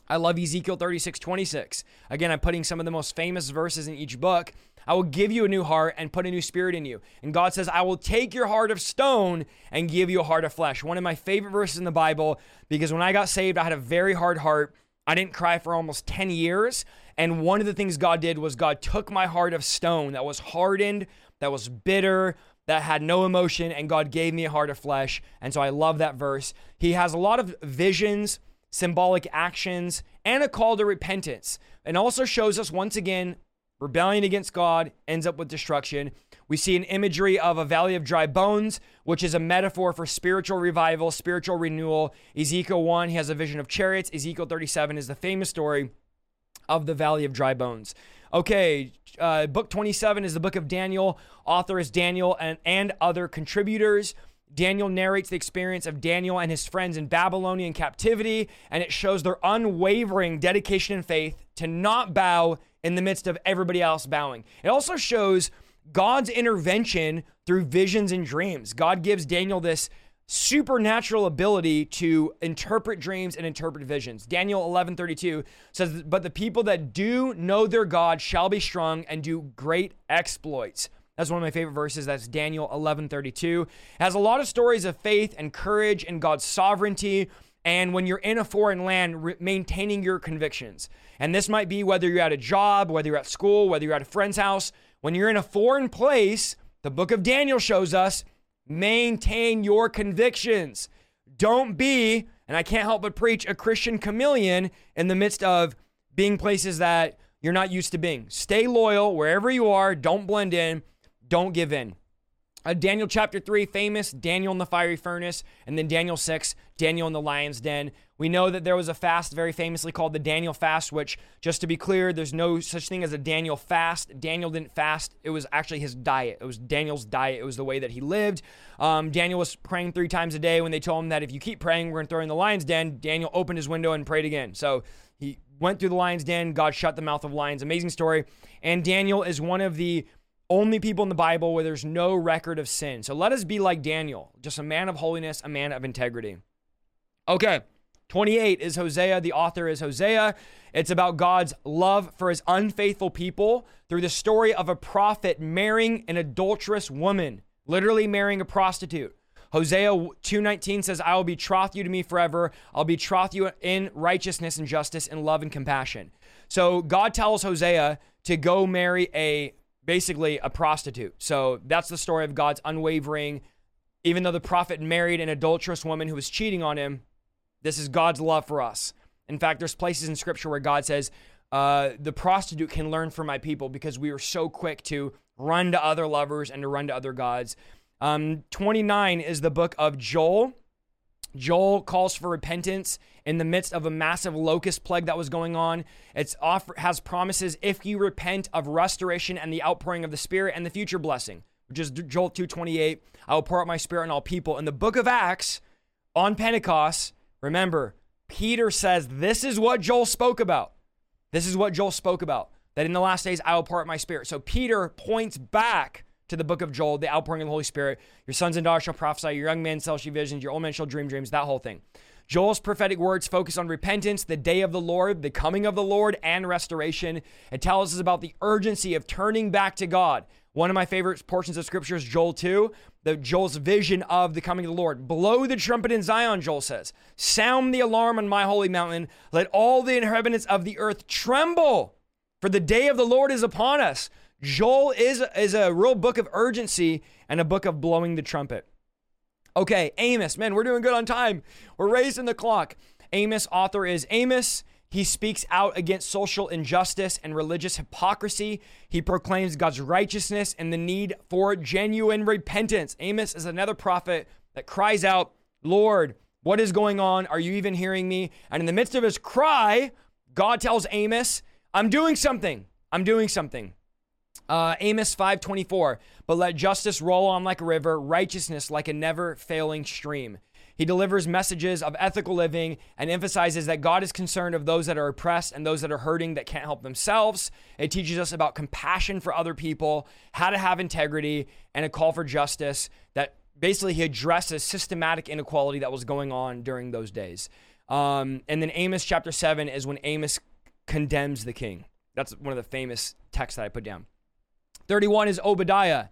I love Ezekiel 36, 26. Again, I'm putting some of the most famous verses in each book. I will give you a new heart and put a new spirit in you. And God says, I will take your heart of stone and give you a heart of flesh. One of my favorite verses in the Bible because when I got saved, I had a very hard heart. I didn't cry for almost 10 years. And one of the things God did was God took my heart of stone that was hardened, that was bitter, that had no emotion, and God gave me a heart of flesh. And so I love that verse. He has a lot of visions symbolic actions, and a call to repentance. And also shows us once again, rebellion against God ends up with destruction. We see an imagery of a valley of dry bones, which is a metaphor for spiritual revival, spiritual renewal. Ezekiel 1, he has a vision of chariots. Ezekiel 37 is the famous story of the valley of dry bones. Okay, uh, book 27 is the book of Daniel. Author is Daniel and, and other contributors. Daniel narrates the experience of Daniel and his friends in Babylonian captivity, and it shows their unwavering dedication and faith to not bow in the midst of everybody else bowing. It also shows God's intervention through visions and dreams. God gives Daniel this supernatural ability to interpret dreams and interpret visions. Daniel 11:32 says, "But the people that do know their God shall be strong and do great exploits." That's one of my favorite verses. That's Daniel 11:32. Has a lot of stories of faith and courage and God's sovereignty and when you're in a foreign land re- maintaining your convictions. And this might be whether you're at a job, whether you're at school, whether you're at a friend's house, when you're in a foreign place, the book of Daniel shows us maintain your convictions. Don't be, and I can't help but preach, a Christian chameleon in the midst of being places that you're not used to being. Stay loyal wherever you are. Don't blend in. Don't give in. Uh, Daniel chapter 3, famous Daniel in the fiery furnace, and then Daniel 6, Daniel in the lion's den. We know that there was a fast very famously called the Daniel fast, which, just to be clear, there's no such thing as a Daniel fast. Daniel didn't fast, it was actually his diet. It was Daniel's diet, it was the way that he lived. Um, Daniel was praying three times a day when they told him that if you keep praying, we're going to throw you in the lion's den. Daniel opened his window and prayed again. So he went through the lion's den, God shut the mouth of lions. Amazing story. And Daniel is one of the only people in the Bible where there's no record of sin. So let us be like Daniel, just a man of holiness, a man of integrity. Okay, 28 is Hosea. The author is Hosea. It's about God's love for his unfaithful people through the story of a prophet marrying an adulterous woman, literally marrying a prostitute. Hosea 2:19 says, "I will betroth you to me forever. I'll betroth you in righteousness and justice and love and compassion." So God tells Hosea to go marry a basically a prostitute. So that's the story of God's unwavering, even though the prophet married an adulterous woman who was cheating on him, this is God's love for us. In fact, there's places in scripture where God says, uh, the prostitute can learn from my people because we were so quick to run to other lovers and to run to other gods. Um, 29 is the book of Joel. Joel calls for repentance in the midst of a massive locust plague that was going on. It has promises if you repent of restoration and the outpouring of the Spirit and the future blessing, which is Joel 2:28. I will pour out my Spirit on all people. In the book of Acts, on Pentecost, remember Peter says this is what Joel spoke about. This is what Joel spoke about. That in the last days I will pour out my Spirit. So Peter points back to the book of Joel, the outpouring of the Holy Spirit. Your sons and daughters shall prophesy, your young men shall see visions, your old men shall dream dreams, that whole thing. Joel's prophetic words focus on repentance, the day of the Lord, the coming of the Lord, and restoration. It tells us about the urgency of turning back to God. One of my favorite portions of scripture is Joel 2, the Joel's vision of the coming of the Lord. Blow the trumpet in Zion, Joel says. Sound the alarm on my holy mountain. Let all the inhabitants of the earth tremble, for the day of the Lord is upon us. Joel is, is a real book of urgency and a book of blowing the trumpet. Okay, Amos. Man, we're doing good on time. We're raising the clock. Amos, author is Amos. He speaks out against social injustice and religious hypocrisy. He proclaims God's righteousness and the need for genuine repentance. Amos is another prophet that cries out, Lord, what is going on? Are you even hearing me? And in the midst of his cry, God tells Amos, I'm doing something. I'm doing something. Uh, Amos 5:24, but let justice roll on like a river, righteousness like a never failing stream. He delivers messages of ethical living and emphasizes that God is concerned of those that are oppressed and those that are hurting that can't help themselves. It teaches us about compassion for other people, how to have integrity, and a call for justice that basically he addresses systematic inequality that was going on during those days. Um, and then Amos chapter 7 is when Amos condemns the king. That's one of the famous texts that I put down. 31 is Obadiah.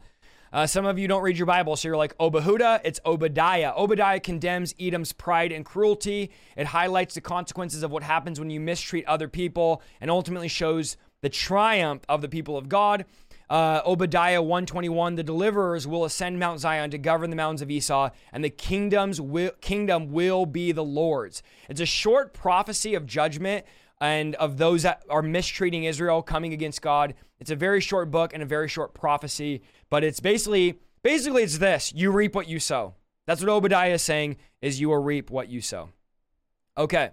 Uh, some of you don't read your Bible, so you're like, Obahuda, it's Obadiah. Obadiah condemns Edom's pride and cruelty. It highlights the consequences of what happens when you mistreat other people and ultimately shows the triumph of the people of God. Uh, Obadiah 121, the deliverers will ascend Mount Zion to govern the mountains of Esau, and the kingdoms will, kingdom will be the Lord's. It's a short prophecy of judgment and of those that are mistreating Israel coming against God. It's a very short book and a very short prophecy, but it's basically basically it's this, you reap what you sow. That's what Obadiah is saying is you will reap what you sow. Okay.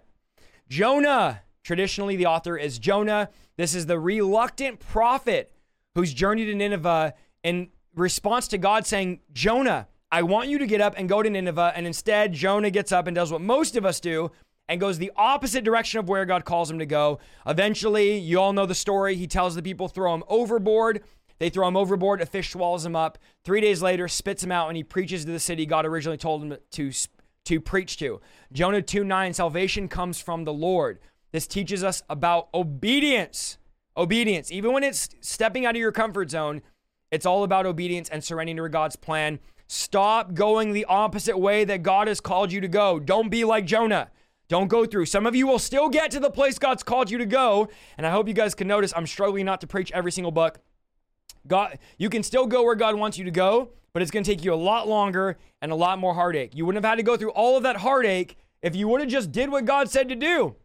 Jonah, traditionally the author is Jonah. This is the reluctant prophet who's journeyed to Nineveh in response to God saying, "Jonah, I want you to get up and go to Nineveh." And instead, Jonah gets up and does what most of us do, and goes the opposite direction of where God calls him to go. Eventually, you all know the story. He tells the people, throw him overboard. They throw him overboard. A fish swallows him up. Three days later, spits him out, and he preaches to the city God originally told him to, to preach to. Jonah 2 9, salvation comes from the Lord. This teaches us about obedience. Obedience. Even when it's stepping out of your comfort zone, it's all about obedience and surrendering to God's plan. Stop going the opposite way that God has called you to go. Don't be like Jonah. Don't go through. Some of you will still get to the place God's called you to go. And I hope you guys can notice I'm struggling not to preach every single book. God, you can still go where God wants you to go, but it's going to take you a lot longer and a lot more heartache. You wouldn't have had to go through all of that heartache if you would have just did what God said to do.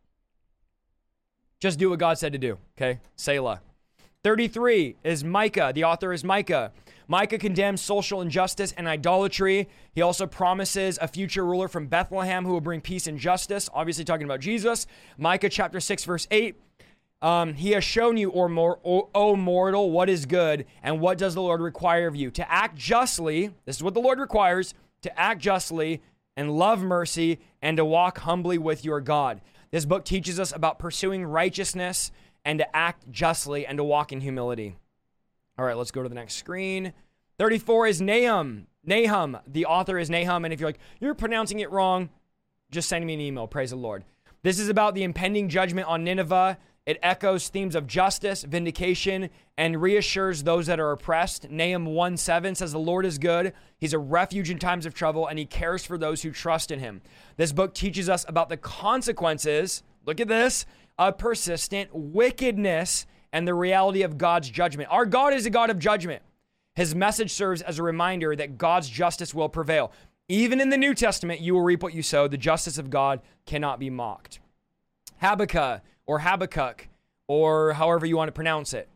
Just do what God said to do. Okay? Selah. 33 is Micah. The author is Micah. Micah condemns social injustice and idolatry. He also promises a future ruler from Bethlehem who will bring peace and justice, obviously talking about Jesus. Micah chapter 6, verse 8. Um, he has shown you, or more, o, o mortal, what is good, and what does the Lord require of you? To act justly, this is what the Lord requires, to act justly and love mercy and to walk humbly with your God. This book teaches us about pursuing righteousness and to act justly and to walk in humility. All right, let's go to the next screen. 34 is Nahum. Nahum, the author is Nahum. And if you're like, you're pronouncing it wrong, just send me an email. Praise the Lord. This is about the impending judgment on Nineveh. It echoes themes of justice, vindication, and reassures those that are oppressed. Nahum 1 7 says, The Lord is good. He's a refuge in times of trouble, and he cares for those who trust in him. This book teaches us about the consequences, look at this, of persistent wickedness and the reality of God's judgment. Our God is a God of judgment. His message serves as a reminder that God's justice will prevail. Even in the New Testament, you will reap what you sow. The justice of God cannot be mocked. Habakkuk or Habakkuk, or however you want to pronounce it,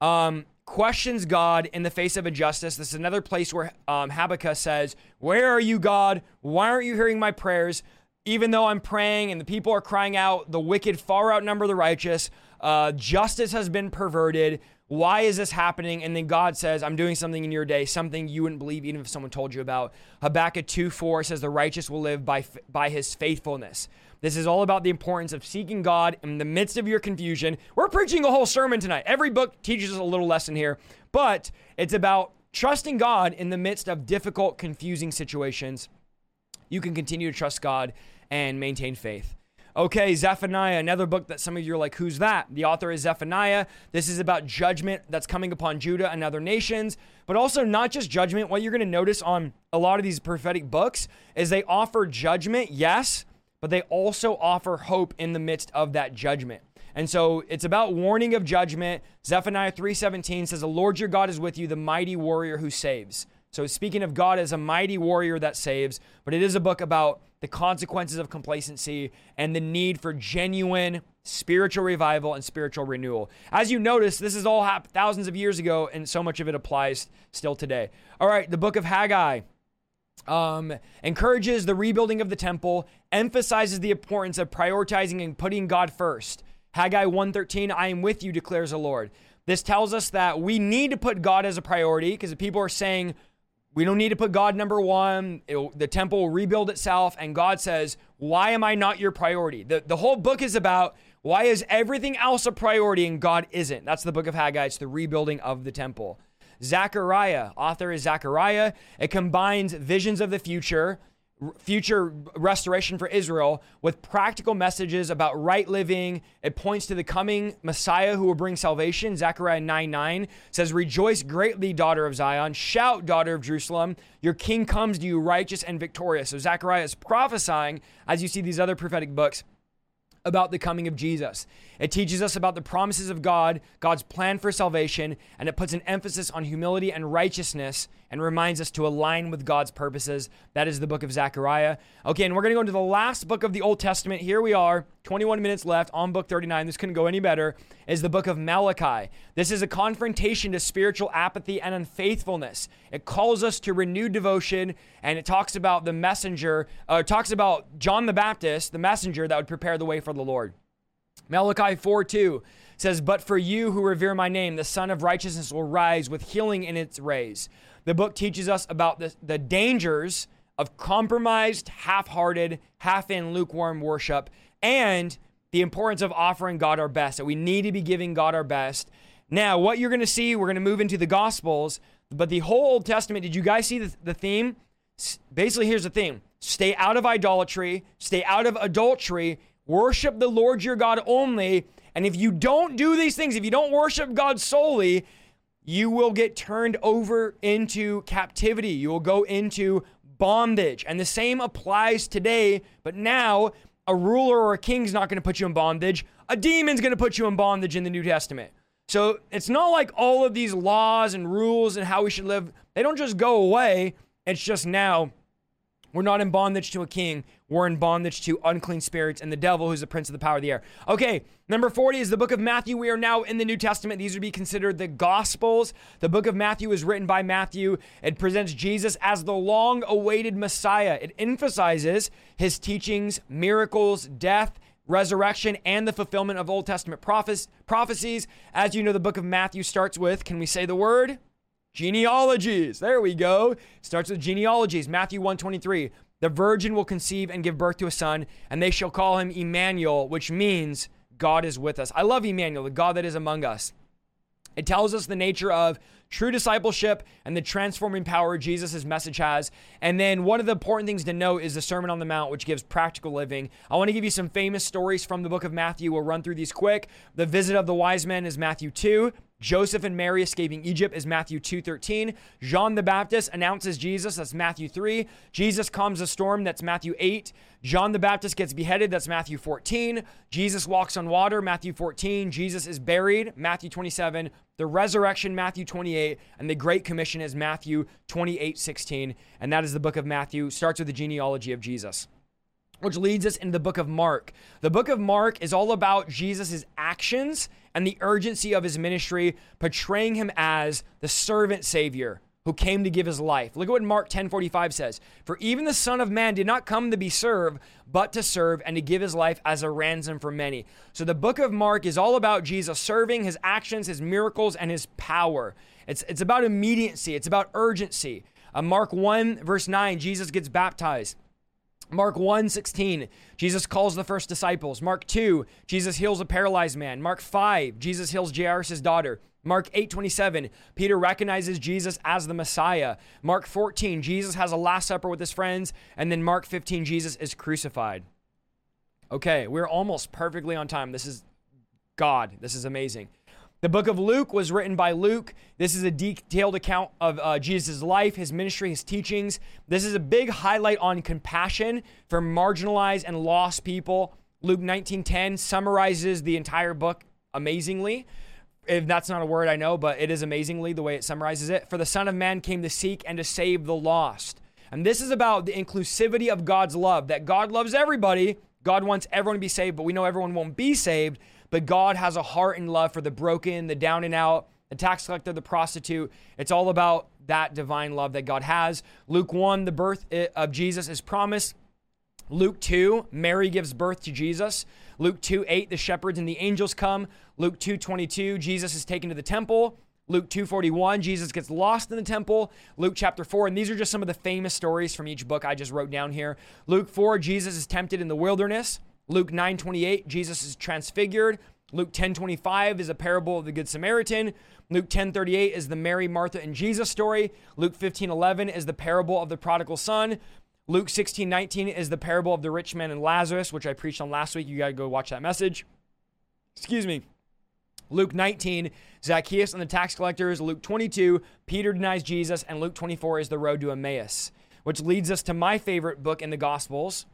um, questions God in the face of injustice. This is another place where um, Habakkuk says, Where are you, God? Why aren't you hearing my prayers? even though I'm praying and the people are crying out, the wicked far outnumber the righteous, uh, justice has been perverted. Why is this happening? And then God says, I'm doing something in your day, something you wouldn't believe even if someone told you about. Habakkuk 2 4 says, The righteous will live by, by his faithfulness. This is all about the importance of seeking God in the midst of your confusion. We're preaching a whole sermon tonight. Every book teaches us a little lesson here, but it's about trusting God in the midst of difficult, confusing situations. You can continue to trust God and maintain faith. Okay, Zephaniah, another book that some of you are like, who's that? The author is Zephaniah. This is about judgment that's coming upon Judah and other nations, but also not just judgment. What you're going to notice on a lot of these prophetic books is they offer judgment, yes, but they also offer hope in the midst of that judgment. And so it's about warning of judgment. Zephaniah 3:17 says, "The Lord your God is with you, the mighty warrior who saves." So speaking of God as a mighty warrior that saves, but it is a book about the consequences of complacency and the need for genuine spiritual revival and spiritual renewal. As you notice, this is all happened thousands of years ago, and so much of it applies still today. All right, the book of Haggai. Um, encourages the rebuilding of the temple, emphasizes the importance of prioritizing and putting God first. Haggai 1:13, I am with you, declares the Lord. This tells us that we need to put God as a priority because people are saying, we don't need to put God number one. the temple will rebuild itself. And God says, Why am I not your priority? The, the whole book is about why is everything else a priority and God isn't? That's the book of Haggai. It's the rebuilding of the temple. Zechariah, author is Zechariah. It combines visions of the future future restoration for Israel with practical messages about right living. It points to the coming Messiah who will bring salvation. Zechariah 9 9 says, Rejoice greatly, daughter of Zion. Shout, daughter of Jerusalem. Your king comes to you righteous and victorious. So Zechariah is prophesying, as you see these other prophetic books, about the coming of Jesus. It teaches us about the promises of God, God's plan for salvation, and it puts an emphasis on humility and righteousness and reminds us to align with God's purposes. That is the book of Zechariah. Okay, and we're going to go into the last book of the Old Testament. Here we are, 21 minutes left on book 39. This couldn't go any better. Is the book of Malachi. This is a confrontation to spiritual apathy and unfaithfulness. It calls us to renewed devotion, and it talks about the messenger, uh, talks about John the Baptist, the messenger that would prepare the way for the Lord. Malachi 4 2 says, But for you who revere my name, the Sun of Righteousness will rise with healing in its rays. The book teaches us about the, the dangers of compromised, half hearted, half in lukewarm worship and the importance of offering God our best, that we need to be giving God our best. Now, what you're going to see, we're going to move into the Gospels, but the whole Old Testament, did you guys see the, the theme? Basically, here's the theme stay out of idolatry, stay out of adultery, worship the Lord your God only. And if you don't do these things, if you don't worship God solely, you will get turned over into captivity. You will go into bondage. And the same applies today, but now a ruler or a king's not going to put you in bondage. A demon's going to put you in bondage in the New Testament. So it's not like all of these laws and rules and how we should live, they don't just go away. It's just now we're not in bondage to a king. Were in bondage to unclean spirits and the devil, who's the prince of the power of the air. Okay, number 40 is the book of Matthew. We are now in the New Testament. These would be considered the Gospels. The book of Matthew is written by Matthew. It presents Jesus as the long awaited Messiah. It emphasizes his teachings, miracles, death, resurrection, and the fulfillment of Old Testament prophecies. As you know, the book of Matthew starts with, can we say the word? Genealogies. There we go. Starts with genealogies. Matthew 123. The virgin will conceive and give birth to a son, and they shall call him Emmanuel, which means God is with us. I love Emmanuel, the God that is among us. It tells us the nature of true discipleship and the transforming power Jesus' message has. And then one of the important things to note is the Sermon on the Mount, which gives practical living. I want to give you some famous stories from the book of Matthew. We'll run through these quick. The visit of the wise men is Matthew 2. Joseph and Mary escaping Egypt is Matthew 2:13. John the Baptist announces Jesus, that's Matthew 3. Jesus calms a storm, that's Matthew 8. John the Baptist gets beheaded, that's Matthew 14. Jesus walks on water, Matthew 14. Jesus is buried, Matthew 27. The resurrection, Matthew 28, and the Great Commission is Matthew 28:16, and that is the book of Matthew. Starts with the genealogy of Jesus which leads us into the book of Mark. The book of Mark is all about Jesus' actions and the urgency of his ministry, portraying him as the servant savior who came to give his life. Look at what Mark 10:45 says. For even the son of man did not come to be served, but to serve and to give his life as a ransom for many. So the book of Mark is all about Jesus serving, his actions, his miracles and his power. It's it's about immediacy, it's about urgency. Uh, Mark 1 verse 9, Jesus gets baptized. Mark 1 16, Jesus calls the first disciples. Mark 2, Jesus heals a paralyzed man. Mark 5, Jesus heals Jairus' daughter. Mark 8 27, Peter recognizes Jesus as the Messiah. Mark 14, Jesus has a Last Supper with his friends. And then Mark 15, Jesus is crucified. Okay, we're almost perfectly on time. This is God. This is amazing. The book of Luke was written by Luke. This is a detailed account of uh, Jesus' life, his ministry, his teachings. This is a big highlight on compassion for marginalized and lost people. Luke 19:10 summarizes the entire book amazingly. If that's not a word I know, but it is amazingly the way it summarizes it. For the Son of Man came to seek and to save the lost. And this is about the inclusivity of God's love, that God loves everybody. God wants everyone to be saved, but we know everyone won't be saved but God has a heart and love for the broken, the down and out, the tax collector, the prostitute. It's all about that divine love that God has. Luke 1, the birth eh, of Jesus is promised. Luke 2, Mary gives birth to Jesus. Luke 2, 8, the shepherds and the angels come. Luke 2, 22, Jesus is taken to the temple. Luke 2:41, Jesus gets lost in the temple. Luke chapter 4, and these are just some of the famous stories from each book I just wrote down here. Luke 4, Jesus is tempted in the wilderness. Luke 9:28, Jesus is transfigured. Luke 10:25 is a parable of the good Samaritan. Luke 10:38 is the Mary, Martha and Jesus story. Luke 15:11 is the parable of the prodigal son. Luke 16:19 is the parable of the rich man and Lazarus, which I preached on last week. You got to go watch that message. Excuse me. Luke 19, Zacchaeus and the tax collectors. Luke 22, Peter denies Jesus. And Luke 24 is the road to Emmaus, which leads us to my favorite book in the Gospels,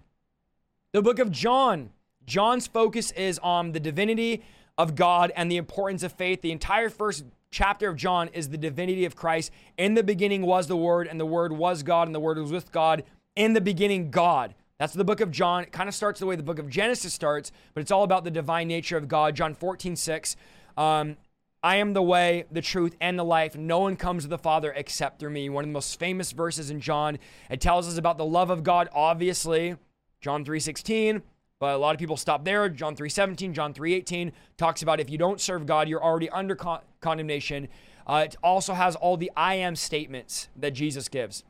the book of John. John's focus is on the divinity of God and the importance of faith. The entire first chapter of John is the divinity of Christ. In the beginning was the Word, and the Word was God, and the Word was with God. In the beginning, God. That's the book of John. It kind of starts the way the book of Genesis starts, but it's all about the divine nature of God. John 14, 6. Um, I am the way, the truth, and the life. No one comes to the Father except through me. One of the most famous verses in John. It tells us about the love of God, obviously. John 3:16, but a lot of people stop there. John 3:17, John 3:18 talks about if you don't serve God, you're already under con- condemnation. Uh, it also has all the I am statements that Jesus gives.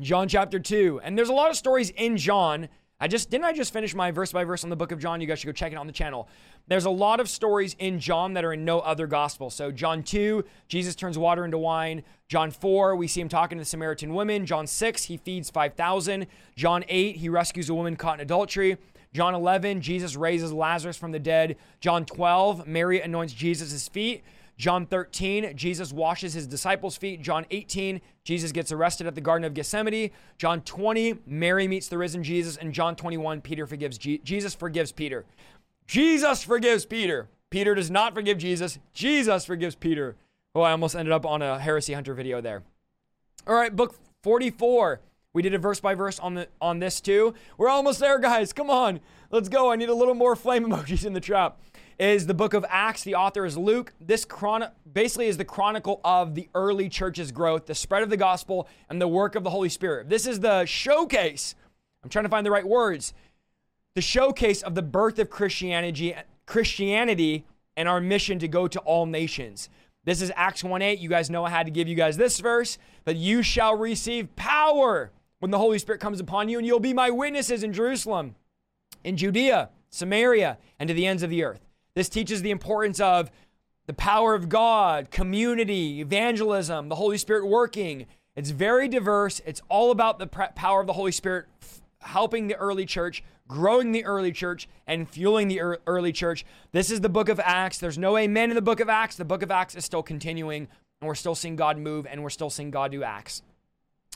John chapter 2. And there's a lot of stories in John I just didn't I just finish my verse by verse on the book of John. You guys should go check it on the channel. There's a lot of stories in John that are in no other gospel. So John 2, Jesus turns water into wine. John 4, we see him talking to the Samaritan woman. John 6, he feeds 5,000. John 8, he rescues a woman caught in adultery. John 11, Jesus raises Lazarus from the dead. John 12, Mary anoints Jesus' feet. John 13, Jesus washes his disciples' feet. John 18, Jesus gets arrested at the Garden of Gethsemane. John 20, Mary meets the risen Jesus. And John 21, Peter forgives Je- Jesus forgives Peter. Jesus forgives Peter. Peter does not forgive Jesus. Jesus forgives Peter. Oh, I almost ended up on a heresy hunter video there. All right, book 44. We did a verse by verse on the on this too. We're almost there, guys. Come on. Let's go. I need a little more flame <laughs> emojis in the trap. Is the book of Acts. The author is Luke. This chron- basically is the chronicle of the early church's growth, the spread of the gospel, and the work of the Holy Spirit. This is the showcase. I'm trying to find the right words. The showcase of the birth of Christianity, Christianity, and our mission to go to all nations. This is Acts 1 8. You guys know I had to give you guys this verse, but you shall receive power when the Holy Spirit comes upon you, and you'll be my witnesses in Jerusalem, in Judea, Samaria, and to the ends of the earth. This teaches the importance of the power of God, community, evangelism, the Holy Spirit working. It's very diverse. It's all about the power of the Holy Spirit helping the early church, growing the early church, and fueling the early church. This is the book of Acts. There's no amen in the book of Acts. The book of Acts is still continuing, and we're still seeing God move, and we're still seeing God do acts.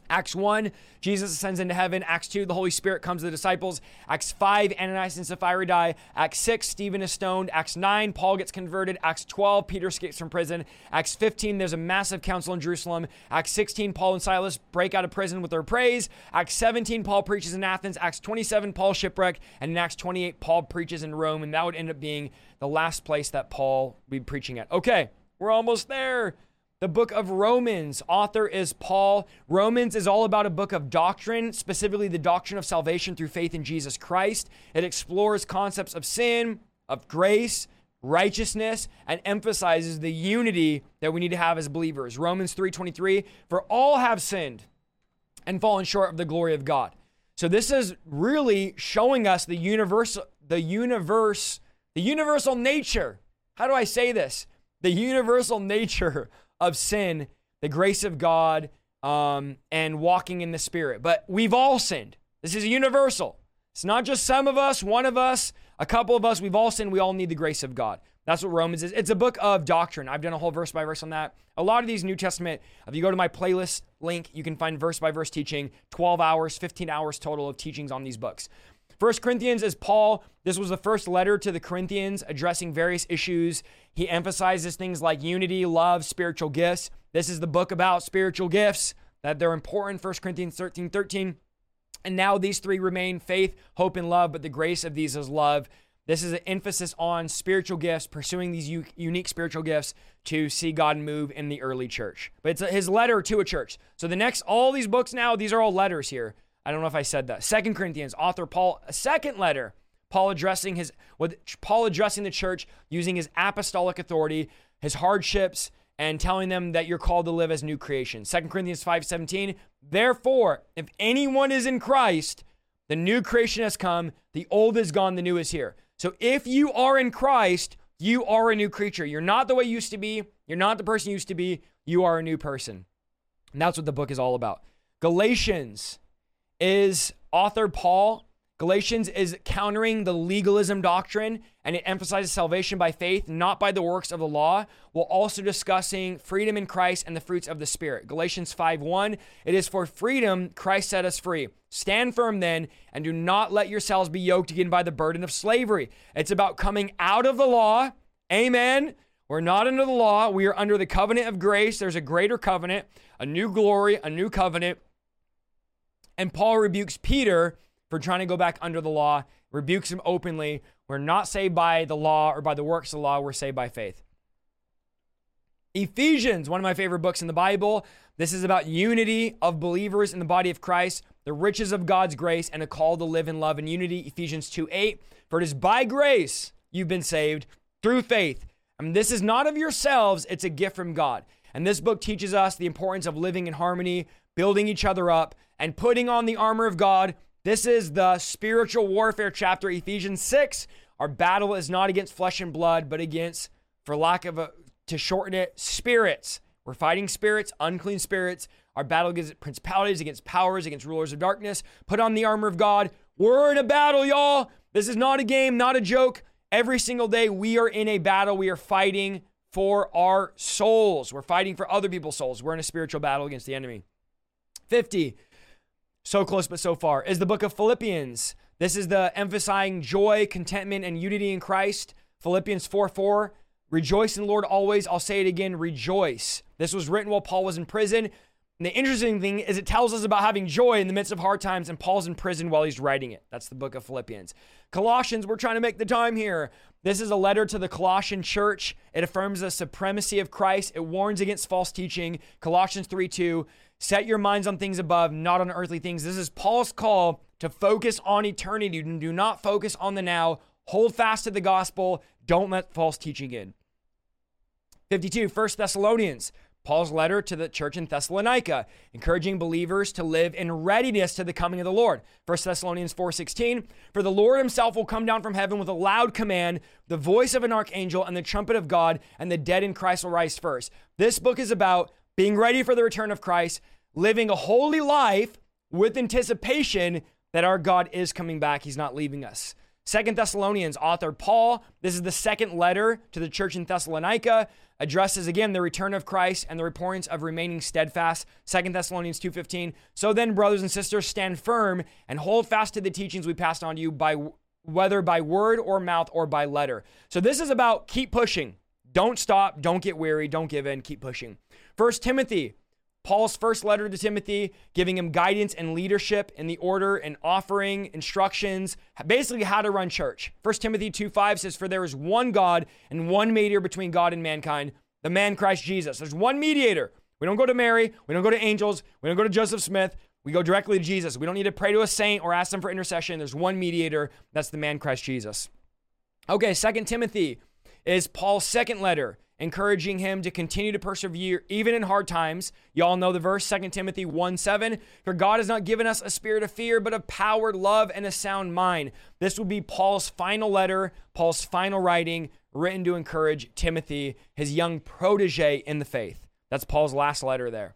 Acts 1, Jesus ascends into heaven. Acts 2, the Holy Spirit comes to the disciples. Acts 5, Ananias and Sapphira die. Acts 6, Stephen is stoned. Acts 9, Paul gets converted. Acts 12, Peter escapes from prison. Acts 15, there's a massive council in Jerusalem. Acts 16, Paul and Silas break out of prison with their praise. Acts 17, Paul preaches in Athens. Acts 27, Paul shipwreck. And in Acts 28, Paul preaches in Rome. And that would end up being the last place that Paul would be preaching at. Okay, we're almost there. The book of Romans, author is Paul. Romans is all about a book of doctrine, specifically the doctrine of salvation through faith in Jesus Christ. It explores concepts of sin, of grace, righteousness, and emphasizes the unity that we need to have as believers. Romans 3:23, for all have sinned and fallen short of the glory of God. So this is really showing us the universal the universe, the universal nature. How do I say this? The universal nature of sin, the grace of God, um, and walking in the Spirit. But we've all sinned. This is universal. It's not just some of us, one of us, a couple of us. We've all sinned. We all need the grace of God. That's what Romans is. It's a book of doctrine. I've done a whole verse by verse on that. A lot of these New Testament, if you go to my playlist link, you can find verse by verse teaching, 12 hours, 15 hours total of teachings on these books. First Corinthians is Paul. This was the first letter to the Corinthians addressing various issues. He emphasizes things like unity, love, spiritual gifts. This is the book about spiritual gifts, that they're important. First Corinthians 13 13. And now these three remain faith, hope, and love, but the grace of these is love. This is an emphasis on spiritual gifts, pursuing these u- unique spiritual gifts to see God move in the early church. But it's his letter to a church. So the next, all these books now, these are all letters here. I don't know if I said that. Second Corinthians, author Paul, a second letter. Paul addressing his with Paul addressing the church using his apostolic authority, his hardships, and telling them that you're called to live as new creation. Second Corinthians 5:17. Therefore, if anyone is in Christ, the new creation has come, the old is gone, the new is here. So if you are in Christ, you are a new creature. You're not the way you used to be. You're not the person you used to be. You are a new person. And that's what the book is all about. Galatians is author Paul. Galatians is countering the legalism doctrine and it emphasizes salvation by faith, not by the works of the law, while also discussing freedom in Christ and the fruits of the Spirit. Galatians 5 1, it is for freedom Christ set us free. Stand firm then, and do not let yourselves be yoked again by the burden of slavery. It's about coming out of the law. Amen. We're not under the law. We are under the covenant of grace. There's a greater covenant, a new glory, a new covenant. And Paul rebukes Peter for trying to go back under the law, rebukes him openly. We're not saved by the law or by the works of the law, we're saved by faith. Ephesians, one of my favorite books in the Bible. This is about unity of believers in the body of Christ, the riches of God's grace, and a call to live in love and unity. Ephesians 2 8. For it is by grace you've been saved through faith. I And this is not of yourselves, it's a gift from God. And this book teaches us the importance of living in harmony, building each other up, and putting on the armor of God. This is the spiritual warfare chapter, Ephesians 6. Our battle is not against flesh and blood, but against, for lack of a, to shorten it, spirits. We're fighting spirits, unclean spirits. Our battle against principalities, against powers, against rulers of darkness. Put on the armor of God. We're in a battle, y'all. This is not a game, not a joke. Every single day, we are in a battle. We are fighting for our souls. We're fighting for other people's souls. We're in a spiritual battle against the enemy. 50 so close but so far, is the book of Philippians. This is the emphasizing joy, contentment, and unity in Christ. Philippians 4 4. Rejoice in the Lord always. I'll say it again, rejoice. This was written while Paul was in prison. And the interesting thing is it tells us about having joy in the midst of hard times, and Paul's in prison while he's writing it. That's the book of Philippians. Colossians, we're trying to make the time here. This is a letter to the Colossian church. It affirms the supremacy of Christ. It warns against false teaching. Colossians 3 2. Set your minds on things above, not on earthly things. This is Paul's call to focus on eternity. Do not focus on the now. Hold fast to the gospel. Don't let false teaching in. 52, 1 Thessalonians. Paul's letter to the church in Thessalonica, encouraging believers to live in readiness to the coming of the Lord. 1 Thessalonians 4:16, for the Lord himself will come down from heaven with a loud command, the voice of an archangel and the trumpet of God, and the dead in Christ will rise first. This book is about being ready for the return of Christ, living a holy life with anticipation that our God is coming back. He's not leaving us. Second Thessalonians, author Paul, this is the second letter to the church in Thessalonica, addresses again the return of Christ and the reports of remaining steadfast. Second Thessalonians 2:15. So then, brothers and sisters, stand firm and hold fast to the teachings we passed on to you by whether by word or mouth or by letter. So this is about keep pushing. Don't stop, don't get weary, don't give in, keep pushing. First Timothy Paul's first letter to Timothy, giving him guidance and leadership in the order and offering instructions, basically how to run church. 1 Timothy 2 5 says, For there is one God and one mediator between God and mankind, the man Christ Jesus. There's one mediator. We don't go to Mary, we don't go to angels, we don't go to Joseph Smith. We go directly to Jesus. We don't need to pray to a saint or ask them for intercession. There's one mediator. That's the man Christ Jesus. Okay, Second Timothy is Paul's second letter encouraging him to continue to persevere even in hard times. Y'all know the verse 2 Timothy 1 7. For God has not given us a spirit of fear, but of power, love, and a sound mind. This will be Paul's final letter, Paul's final writing, written to encourage Timothy, his young protege in the faith. That's Paul's last letter there.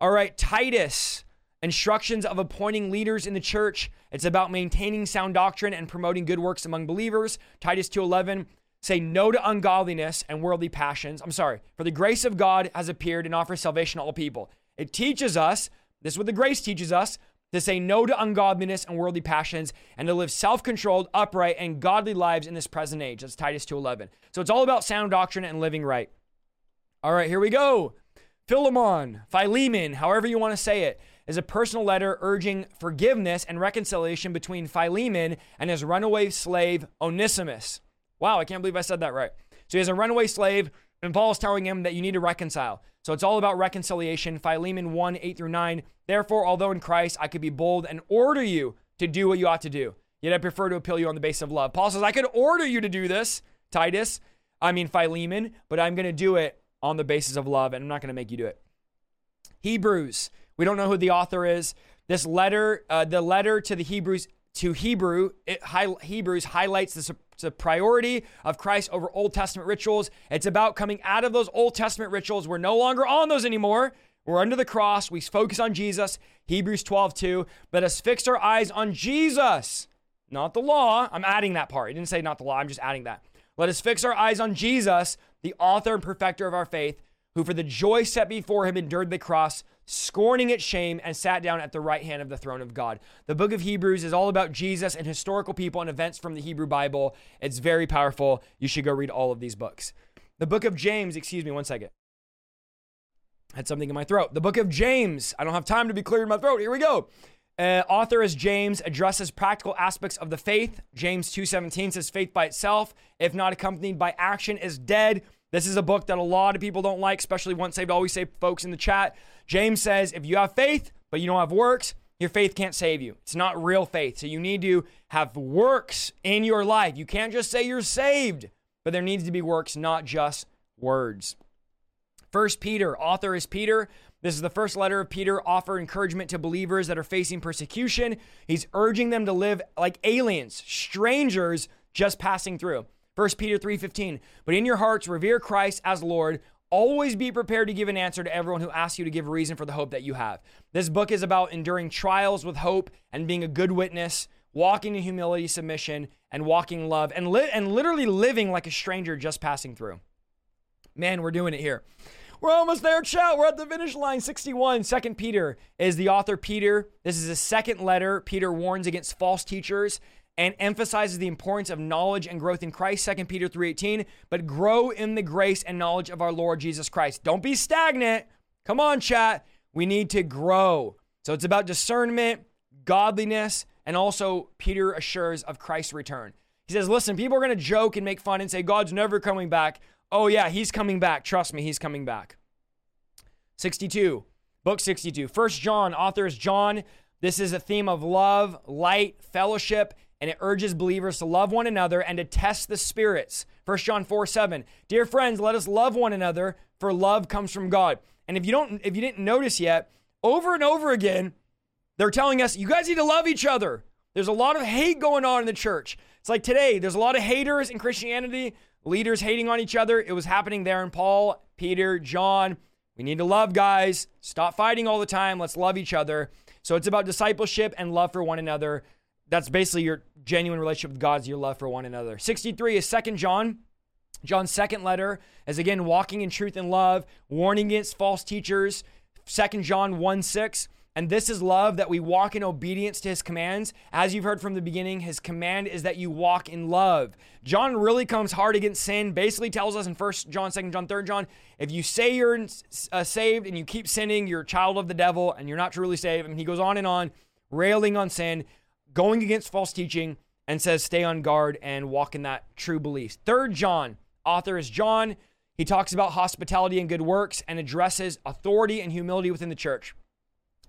All right, Titus. Instructions of appointing leaders in the church. It's about maintaining sound doctrine and promoting good works among believers. Titus 2:11 Say no to ungodliness and worldly passions. I'm sorry, for the grace of God has appeared and offers salvation to all people. It teaches us, this is what the grace teaches us, to say no to ungodliness and worldly passions and to live self-controlled, upright, and godly lives in this present age. That's Titus 2:11. So it's all about sound doctrine and living right. All right, here we go. Philemon, Philemon, however you want to say it, is a personal letter urging forgiveness and reconciliation between Philemon and his runaway slave Onesimus. Wow, I can't believe I said that right. So he has a runaway slave, and Paul is telling him that you need to reconcile. So it's all about reconciliation. Philemon 1 8 through 9. Therefore, although in Christ I could be bold and order you to do what you ought to do, yet I prefer to appeal you on the basis of love. Paul says, I could order you to do this, Titus, I mean Philemon, but I'm going to do it on the basis of love, and I'm not going to make you do it. Hebrews. We don't know who the author is. This letter, uh, the letter to the Hebrews to Hebrew, it, Hebrews highlights the a priority of Christ over Old Testament rituals. It's about coming out of those Old Testament rituals. We're no longer on those anymore. We're under the cross. We focus on Jesus. Hebrews 12, 2. Let us fix our eyes on Jesus, not the law. I'm adding that part. He didn't say not the law. I'm just adding that. Let us fix our eyes on Jesus, the author and perfecter of our faith, who for the joy set before him endured the cross, scorning its shame, and sat down at the right hand of the throne of God. The book of Hebrews is all about Jesus and historical people and events from the Hebrew Bible. It's very powerful. You should go read all of these books. The book of James, excuse me one second. Had something in my throat. The book of James. I don't have time to be clearing my throat. Here we go. Uh, author is James addresses practical aspects of the faith. James 2:17 says faith by itself, if not accompanied by action, is dead. This is a book that a lot of people don't like, especially once saved, always saved folks in the chat. James says if you have faith, but you don't have works, your faith can't save you. It's not real faith. So you need to have works in your life. You can't just say you're saved, but there needs to be works, not just words. First Peter, author is Peter. This is the first letter of Peter, offer encouragement to believers that are facing persecution. He's urging them to live like aliens, strangers just passing through. 1 Peter 3:15. But in your hearts revere Christ as Lord. Always be prepared to give an answer to everyone who asks you to give a reason for the hope that you have. This book is about enduring trials with hope and being a good witness, walking in humility, submission, and walking love, and, li- and literally living like a stranger just passing through. Man, we're doing it here. We're almost there, chat. We're at the finish line. 61. Second Peter is the author Peter. This is a second letter. Peter warns against false teachers and emphasizes the importance of knowledge and growth in Christ, 2 Peter 3:18, but grow in the grace and knowledge of our Lord Jesus Christ. Don't be stagnant. Come on, chat. We need to grow. So it's about discernment, godliness, and also Peter assures of Christ's return. He says, listen, people are going to joke and make fun and say, God's never coming back. Oh, yeah, he's coming back. Trust me, he's coming back. 62, book 62. First John, author is John. This is a theme of love, light, fellowship, and it urges believers to love one another and to test the spirits. 1 John 4 7. Dear friends, let us love one another, for love comes from God. And if you don't, if you didn't notice yet, over and over again, they're telling us, you guys need to love each other. There's a lot of hate going on in the church. It's like today, there's a lot of haters in Christianity, leaders hating on each other. It was happening there in Paul, Peter, John. We need to love guys. Stop fighting all the time. Let's love each other. So it's about discipleship and love for one another. That's basically your genuine relationship with God's your love for one another. 63 is Second John. John's second letter is again walking in truth and love, warning against false teachers. Second John 1 6. And this is love that we walk in obedience to his commands. As you've heard from the beginning, his command is that you walk in love. John really comes hard against sin, basically tells us in 1 John, 2 John, 3 John, if you say you're uh, saved and you keep sinning, you're a child of the devil and you're not truly saved. And he goes on and on, railing on sin, going against false teaching, and says, stay on guard and walk in that true belief. Third John, author is John. He talks about hospitality and good works and addresses authority and humility within the church.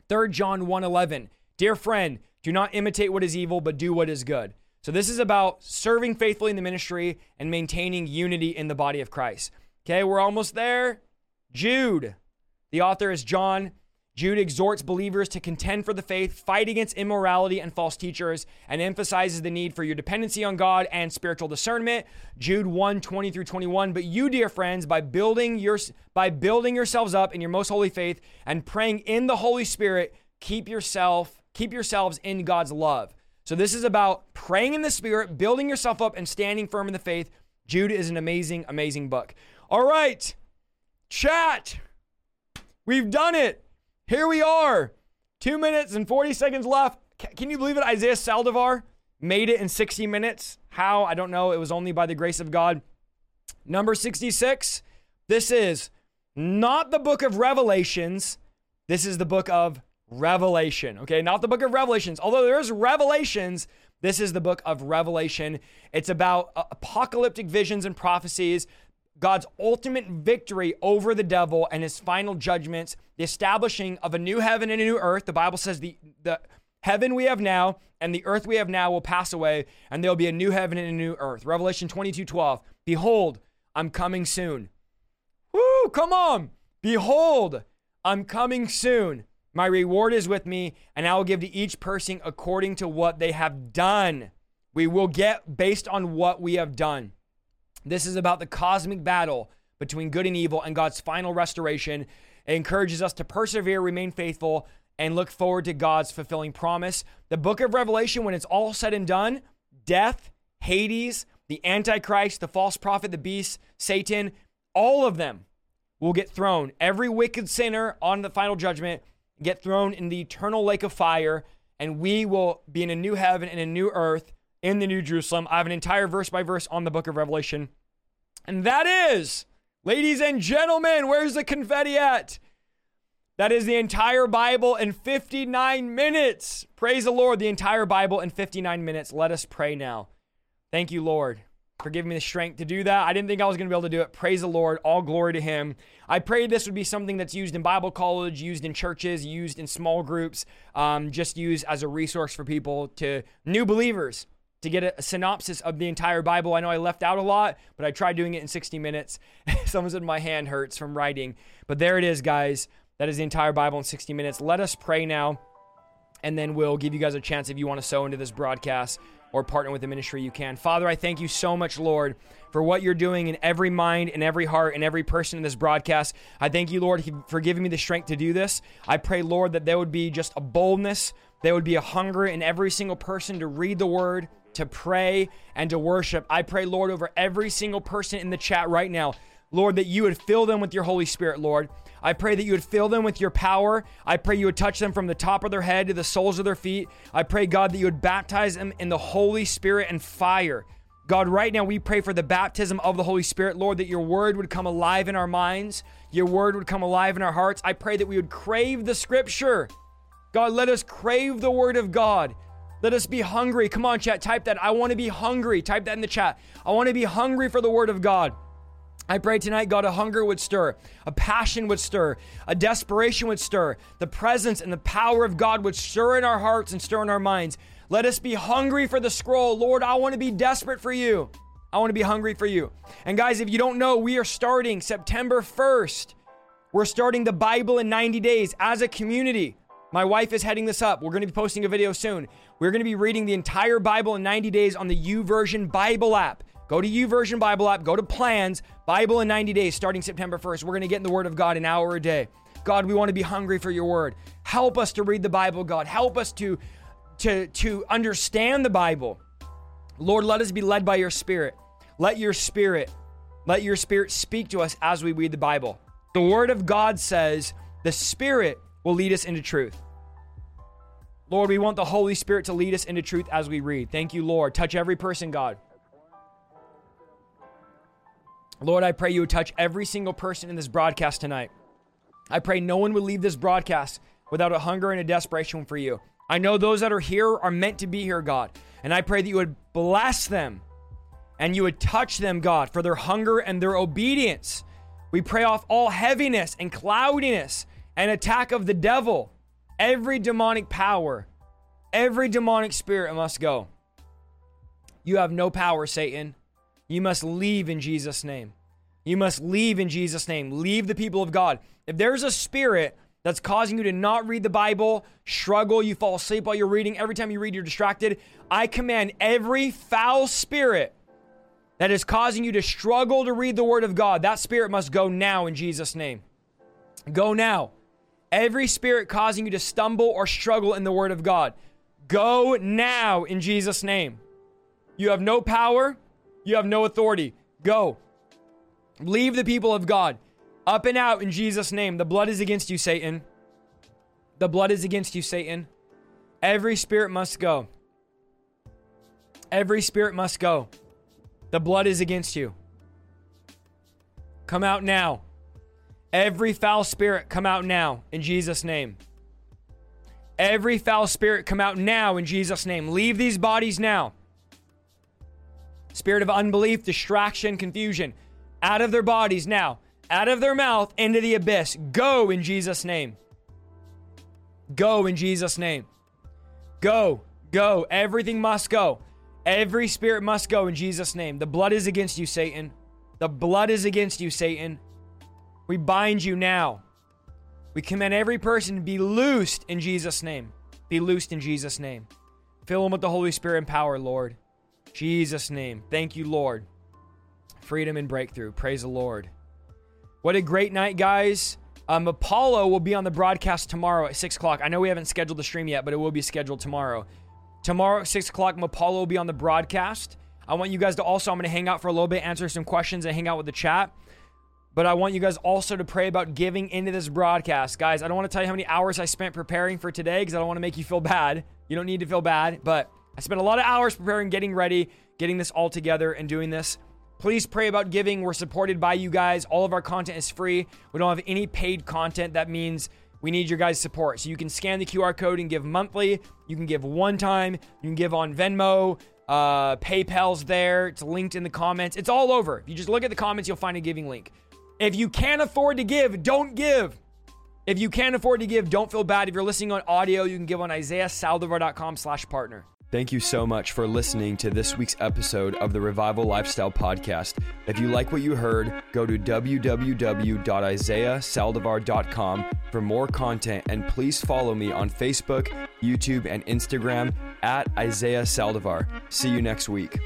Third John 1:11. Dear friend, do not imitate what is evil, but do what is good. So this is about serving faithfully in the ministry and maintaining unity in the body of Christ. Okay, we're almost there. Jude. The author is John. Jude exhorts believers to contend for the faith, fight against immorality and false teachers, and emphasizes the need for your dependency on God and spiritual discernment. Jude 1, 20 through 21. But you, dear friends, by building your by building yourselves up in your most holy faith and praying in the Holy Spirit, keep yourself, keep yourselves in God's love. So this is about praying in the Spirit, building yourself up, and standing firm in the faith. Jude is an amazing, amazing book. All right, chat. We've done it. Here we are. Two minutes and 40 seconds left. Can you believe it? Isaiah Saldivar made it in 60 minutes. How? I don't know. It was only by the grace of God. Number 66. This is not the book of Revelations. This is the book of Revelation. Okay, not the book of Revelations. Although there is Revelations, this is the book of Revelation. It's about apocalyptic visions and prophecies God's ultimate victory over the devil and his final judgments, the establishing of a new heaven and a new earth. The Bible says the, the heaven we have now and the earth we have now will pass away, and there'll be a new heaven and a new earth. Revelation 22 12. Behold, I'm coming soon. Woo, come on. Behold, I'm coming soon. My reward is with me, and I will give to each person according to what they have done. We will get based on what we have done. This is about the cosmic battle between good and evil and God's final restoration. It encourages us to persevere, remain faithful, and look forward to God's fulfilling promise. The book of Revelation, when it's all said and done, death, Hades, the Antichrist, the false prophet, the beast, Satan, all of them will get thrown. Every wicked sinner on the final judgment get thrown in the eternal lake of fire, and we will be in a new heaven and a new earth in the New Jerusalem. I have an entire verse by verse on the book of Revelation. And that is, ladies and gentlemen, where's the confetti at? That is the entire Bible in 59 minutes. Praise the Lord, the entire Bible in 59 minutes. Let us pray now. Thank you, Lord, for giving me the strength to do that. I didn't think I was going to be able to do it. Praise the Lord. All glory to Him. I pray this would be something that's used in Bible college, used in churches, used in small groups, um, just used as a resource for people to new believers to get a, synopsis of the entire Bible. I know I left out a lot, but I tried doing it in 60 minutes. <laughs> Someone said my hand hurts from writing. But there it is, guys. That is the entire Bible in 60 minutes. Let us pray now, and then we'll give you guys a chance if you want to sow into this broadcast or partner with the ministry, you can. Father, I thank you so much, Lord, for what you're doing in every mind, in every heart, in every person in this broadcast. I thank you, Lord, for giving me the strength to do this. I pray, Lord, that there would be just a boldness, there would be a hunger in every single person to read the word to pray and to worship. I pray, Lord, over every single person in the chat right now, Lord, that you would fill them with your Holy Spirit, Lord. I pray that you would fill them with your power. I pray you would touch them from the top of their head to the soles of their feet. I pray, God, that you would baptize them in the Holy Spirit and fire. God, right now we pray for the baptism of the Holy Spirit, Lord, that your word would come alive in our minds, your word would come alive in our hearts. I pray that we would crave the scripture. God, let us crave the word of God. Let us be hungry. Come on, chat, type that. I want to be hungry. Type that in the chat. I want to be hungry for the word of God. I pray tonight, God, a hunger would stir, a passion would stir, a desperation would stir, the presence and the power of God would stir in our hearts and stir in our minds. Let us be hungry for the scroll. Lord, I want to be desperate for you. I want to be hungry for you. And guys, if you don't know, we are starting September 1st. We're starting the Bible in 90 days as a community. My wife is heading this up. We're going to be posting a video soon. We're going to be reading the entire Bible in 90 days on the YouVersion Bible app. Go to YouVersion Bible app, go to plans, Bible in 90 days starting September 1st. We're going to get in the Word of God an hour a day. God, we want to be hungry for your word. Help us to read the Bible, God. Help us to to, to understand the Bible. Lord, let us be led by your Spirit. Let your Spirit, let your Spirit speak to us as we read the Bible. The Word of God says the Spirit will lead us into truth. Lord, we want the Holy Spirit to lead us into truth as we read. Thank you, Lord. Touch every person, God. Lord, I pray you would touch every single person in this broadcast tonight. I pray no one would leave this broadcast without a hunger and a desperation for you. I know those that are here are meant to be here, God. And I pray that you would bless them and you would touch them, God, for their hunger and their obedience. We pray off all heaviness and cloudiness and attack of the devil. Every demonic power, every demonic spirit must go. You have no power, Satan. You must leave in Jesus' name. You must leave in Jesus' name. Leave the people of God. If there's a spirit that's causing you to not read the Bible, struggle, you fall asleep while you're reading, every time you read, you're distracted, I command every foul spirit that is causing you to struggle to read the Word of God, that spirit must go now in Jesus' name. Go now. Every spirit causing you to stumble or struggle in the Word of God, go now in Jesus' name. You have no power, you have no authority. Go. Leave the people of God. Up and out in Jesus' name. The blood is against you, Satan. The blood is against you, Satan. Every spirit must go. Every spirit must go. The blood is against you. Come out now. Every foul spirit, come out now in Jesus' name. Every foul spirit, come out now in Jesus' name. Leave these bodies now. Spirit of unbelief, distraction, confusion, out of their bodies now out of their mouth into the abyss. Go in Jesus' name. Go in Jesus' name. Go, go. Everything must go. Every spirit must go in Jesus' name. The blood is against you, Satan. The blood is against you, Satan. We bind you now. We command every person to be loosed in Jesus' name. Be loosed in Jesus' name. Fill them with the Holy Spirit and power, Lord. Jesus' name. Thank you, Lord. Freedom and breakthrough. Praise the Lord. What a great night, guys. Um, Apollo will be on the broadcast tomorrow at 6 o'clock. I know we haven't scheduled the stream yet, but it will be scheduled tomorrow. Tomorrow at 6 o'clock, Apollo will be on the broadcast. I want you guys to also, I'm going to hang out for a little bit, answer some questions, and hang out with the chat. But I want you guys also to pray about giving into this broadcast. Guys, I don't want to tell you how many hours I spent preparing for today because I don't want to make you feel bad. You don't need to feel bad, but I spent a lot of hours preparing, getting ready, getting this all together, and doing this. Please pray about giving. We're supported by you guys. All of our content is free. We don't have any paid content. That means we need your guys' support. So you can scan the QR code and give monthly. You can give one time. You can give on Venmo. Uh, PayPal's there. It's linked in the comments. It's all over. If you just look at the comments, you'll find a giving link. If you can't afford to give, don't give. If you can't afford to give, don't feel bad. If you're listening on audio, you can give on isaiahsaldivar.com slash partner. Thank you so much for listening to this week's episode of the Revival Lifestyle Podcast. If you like what you heard, go to www.isaiahsaldivar.com for more content and please follow me on Facebook, YouTube, and Instagram at Isaiah Saldivar. See you next week.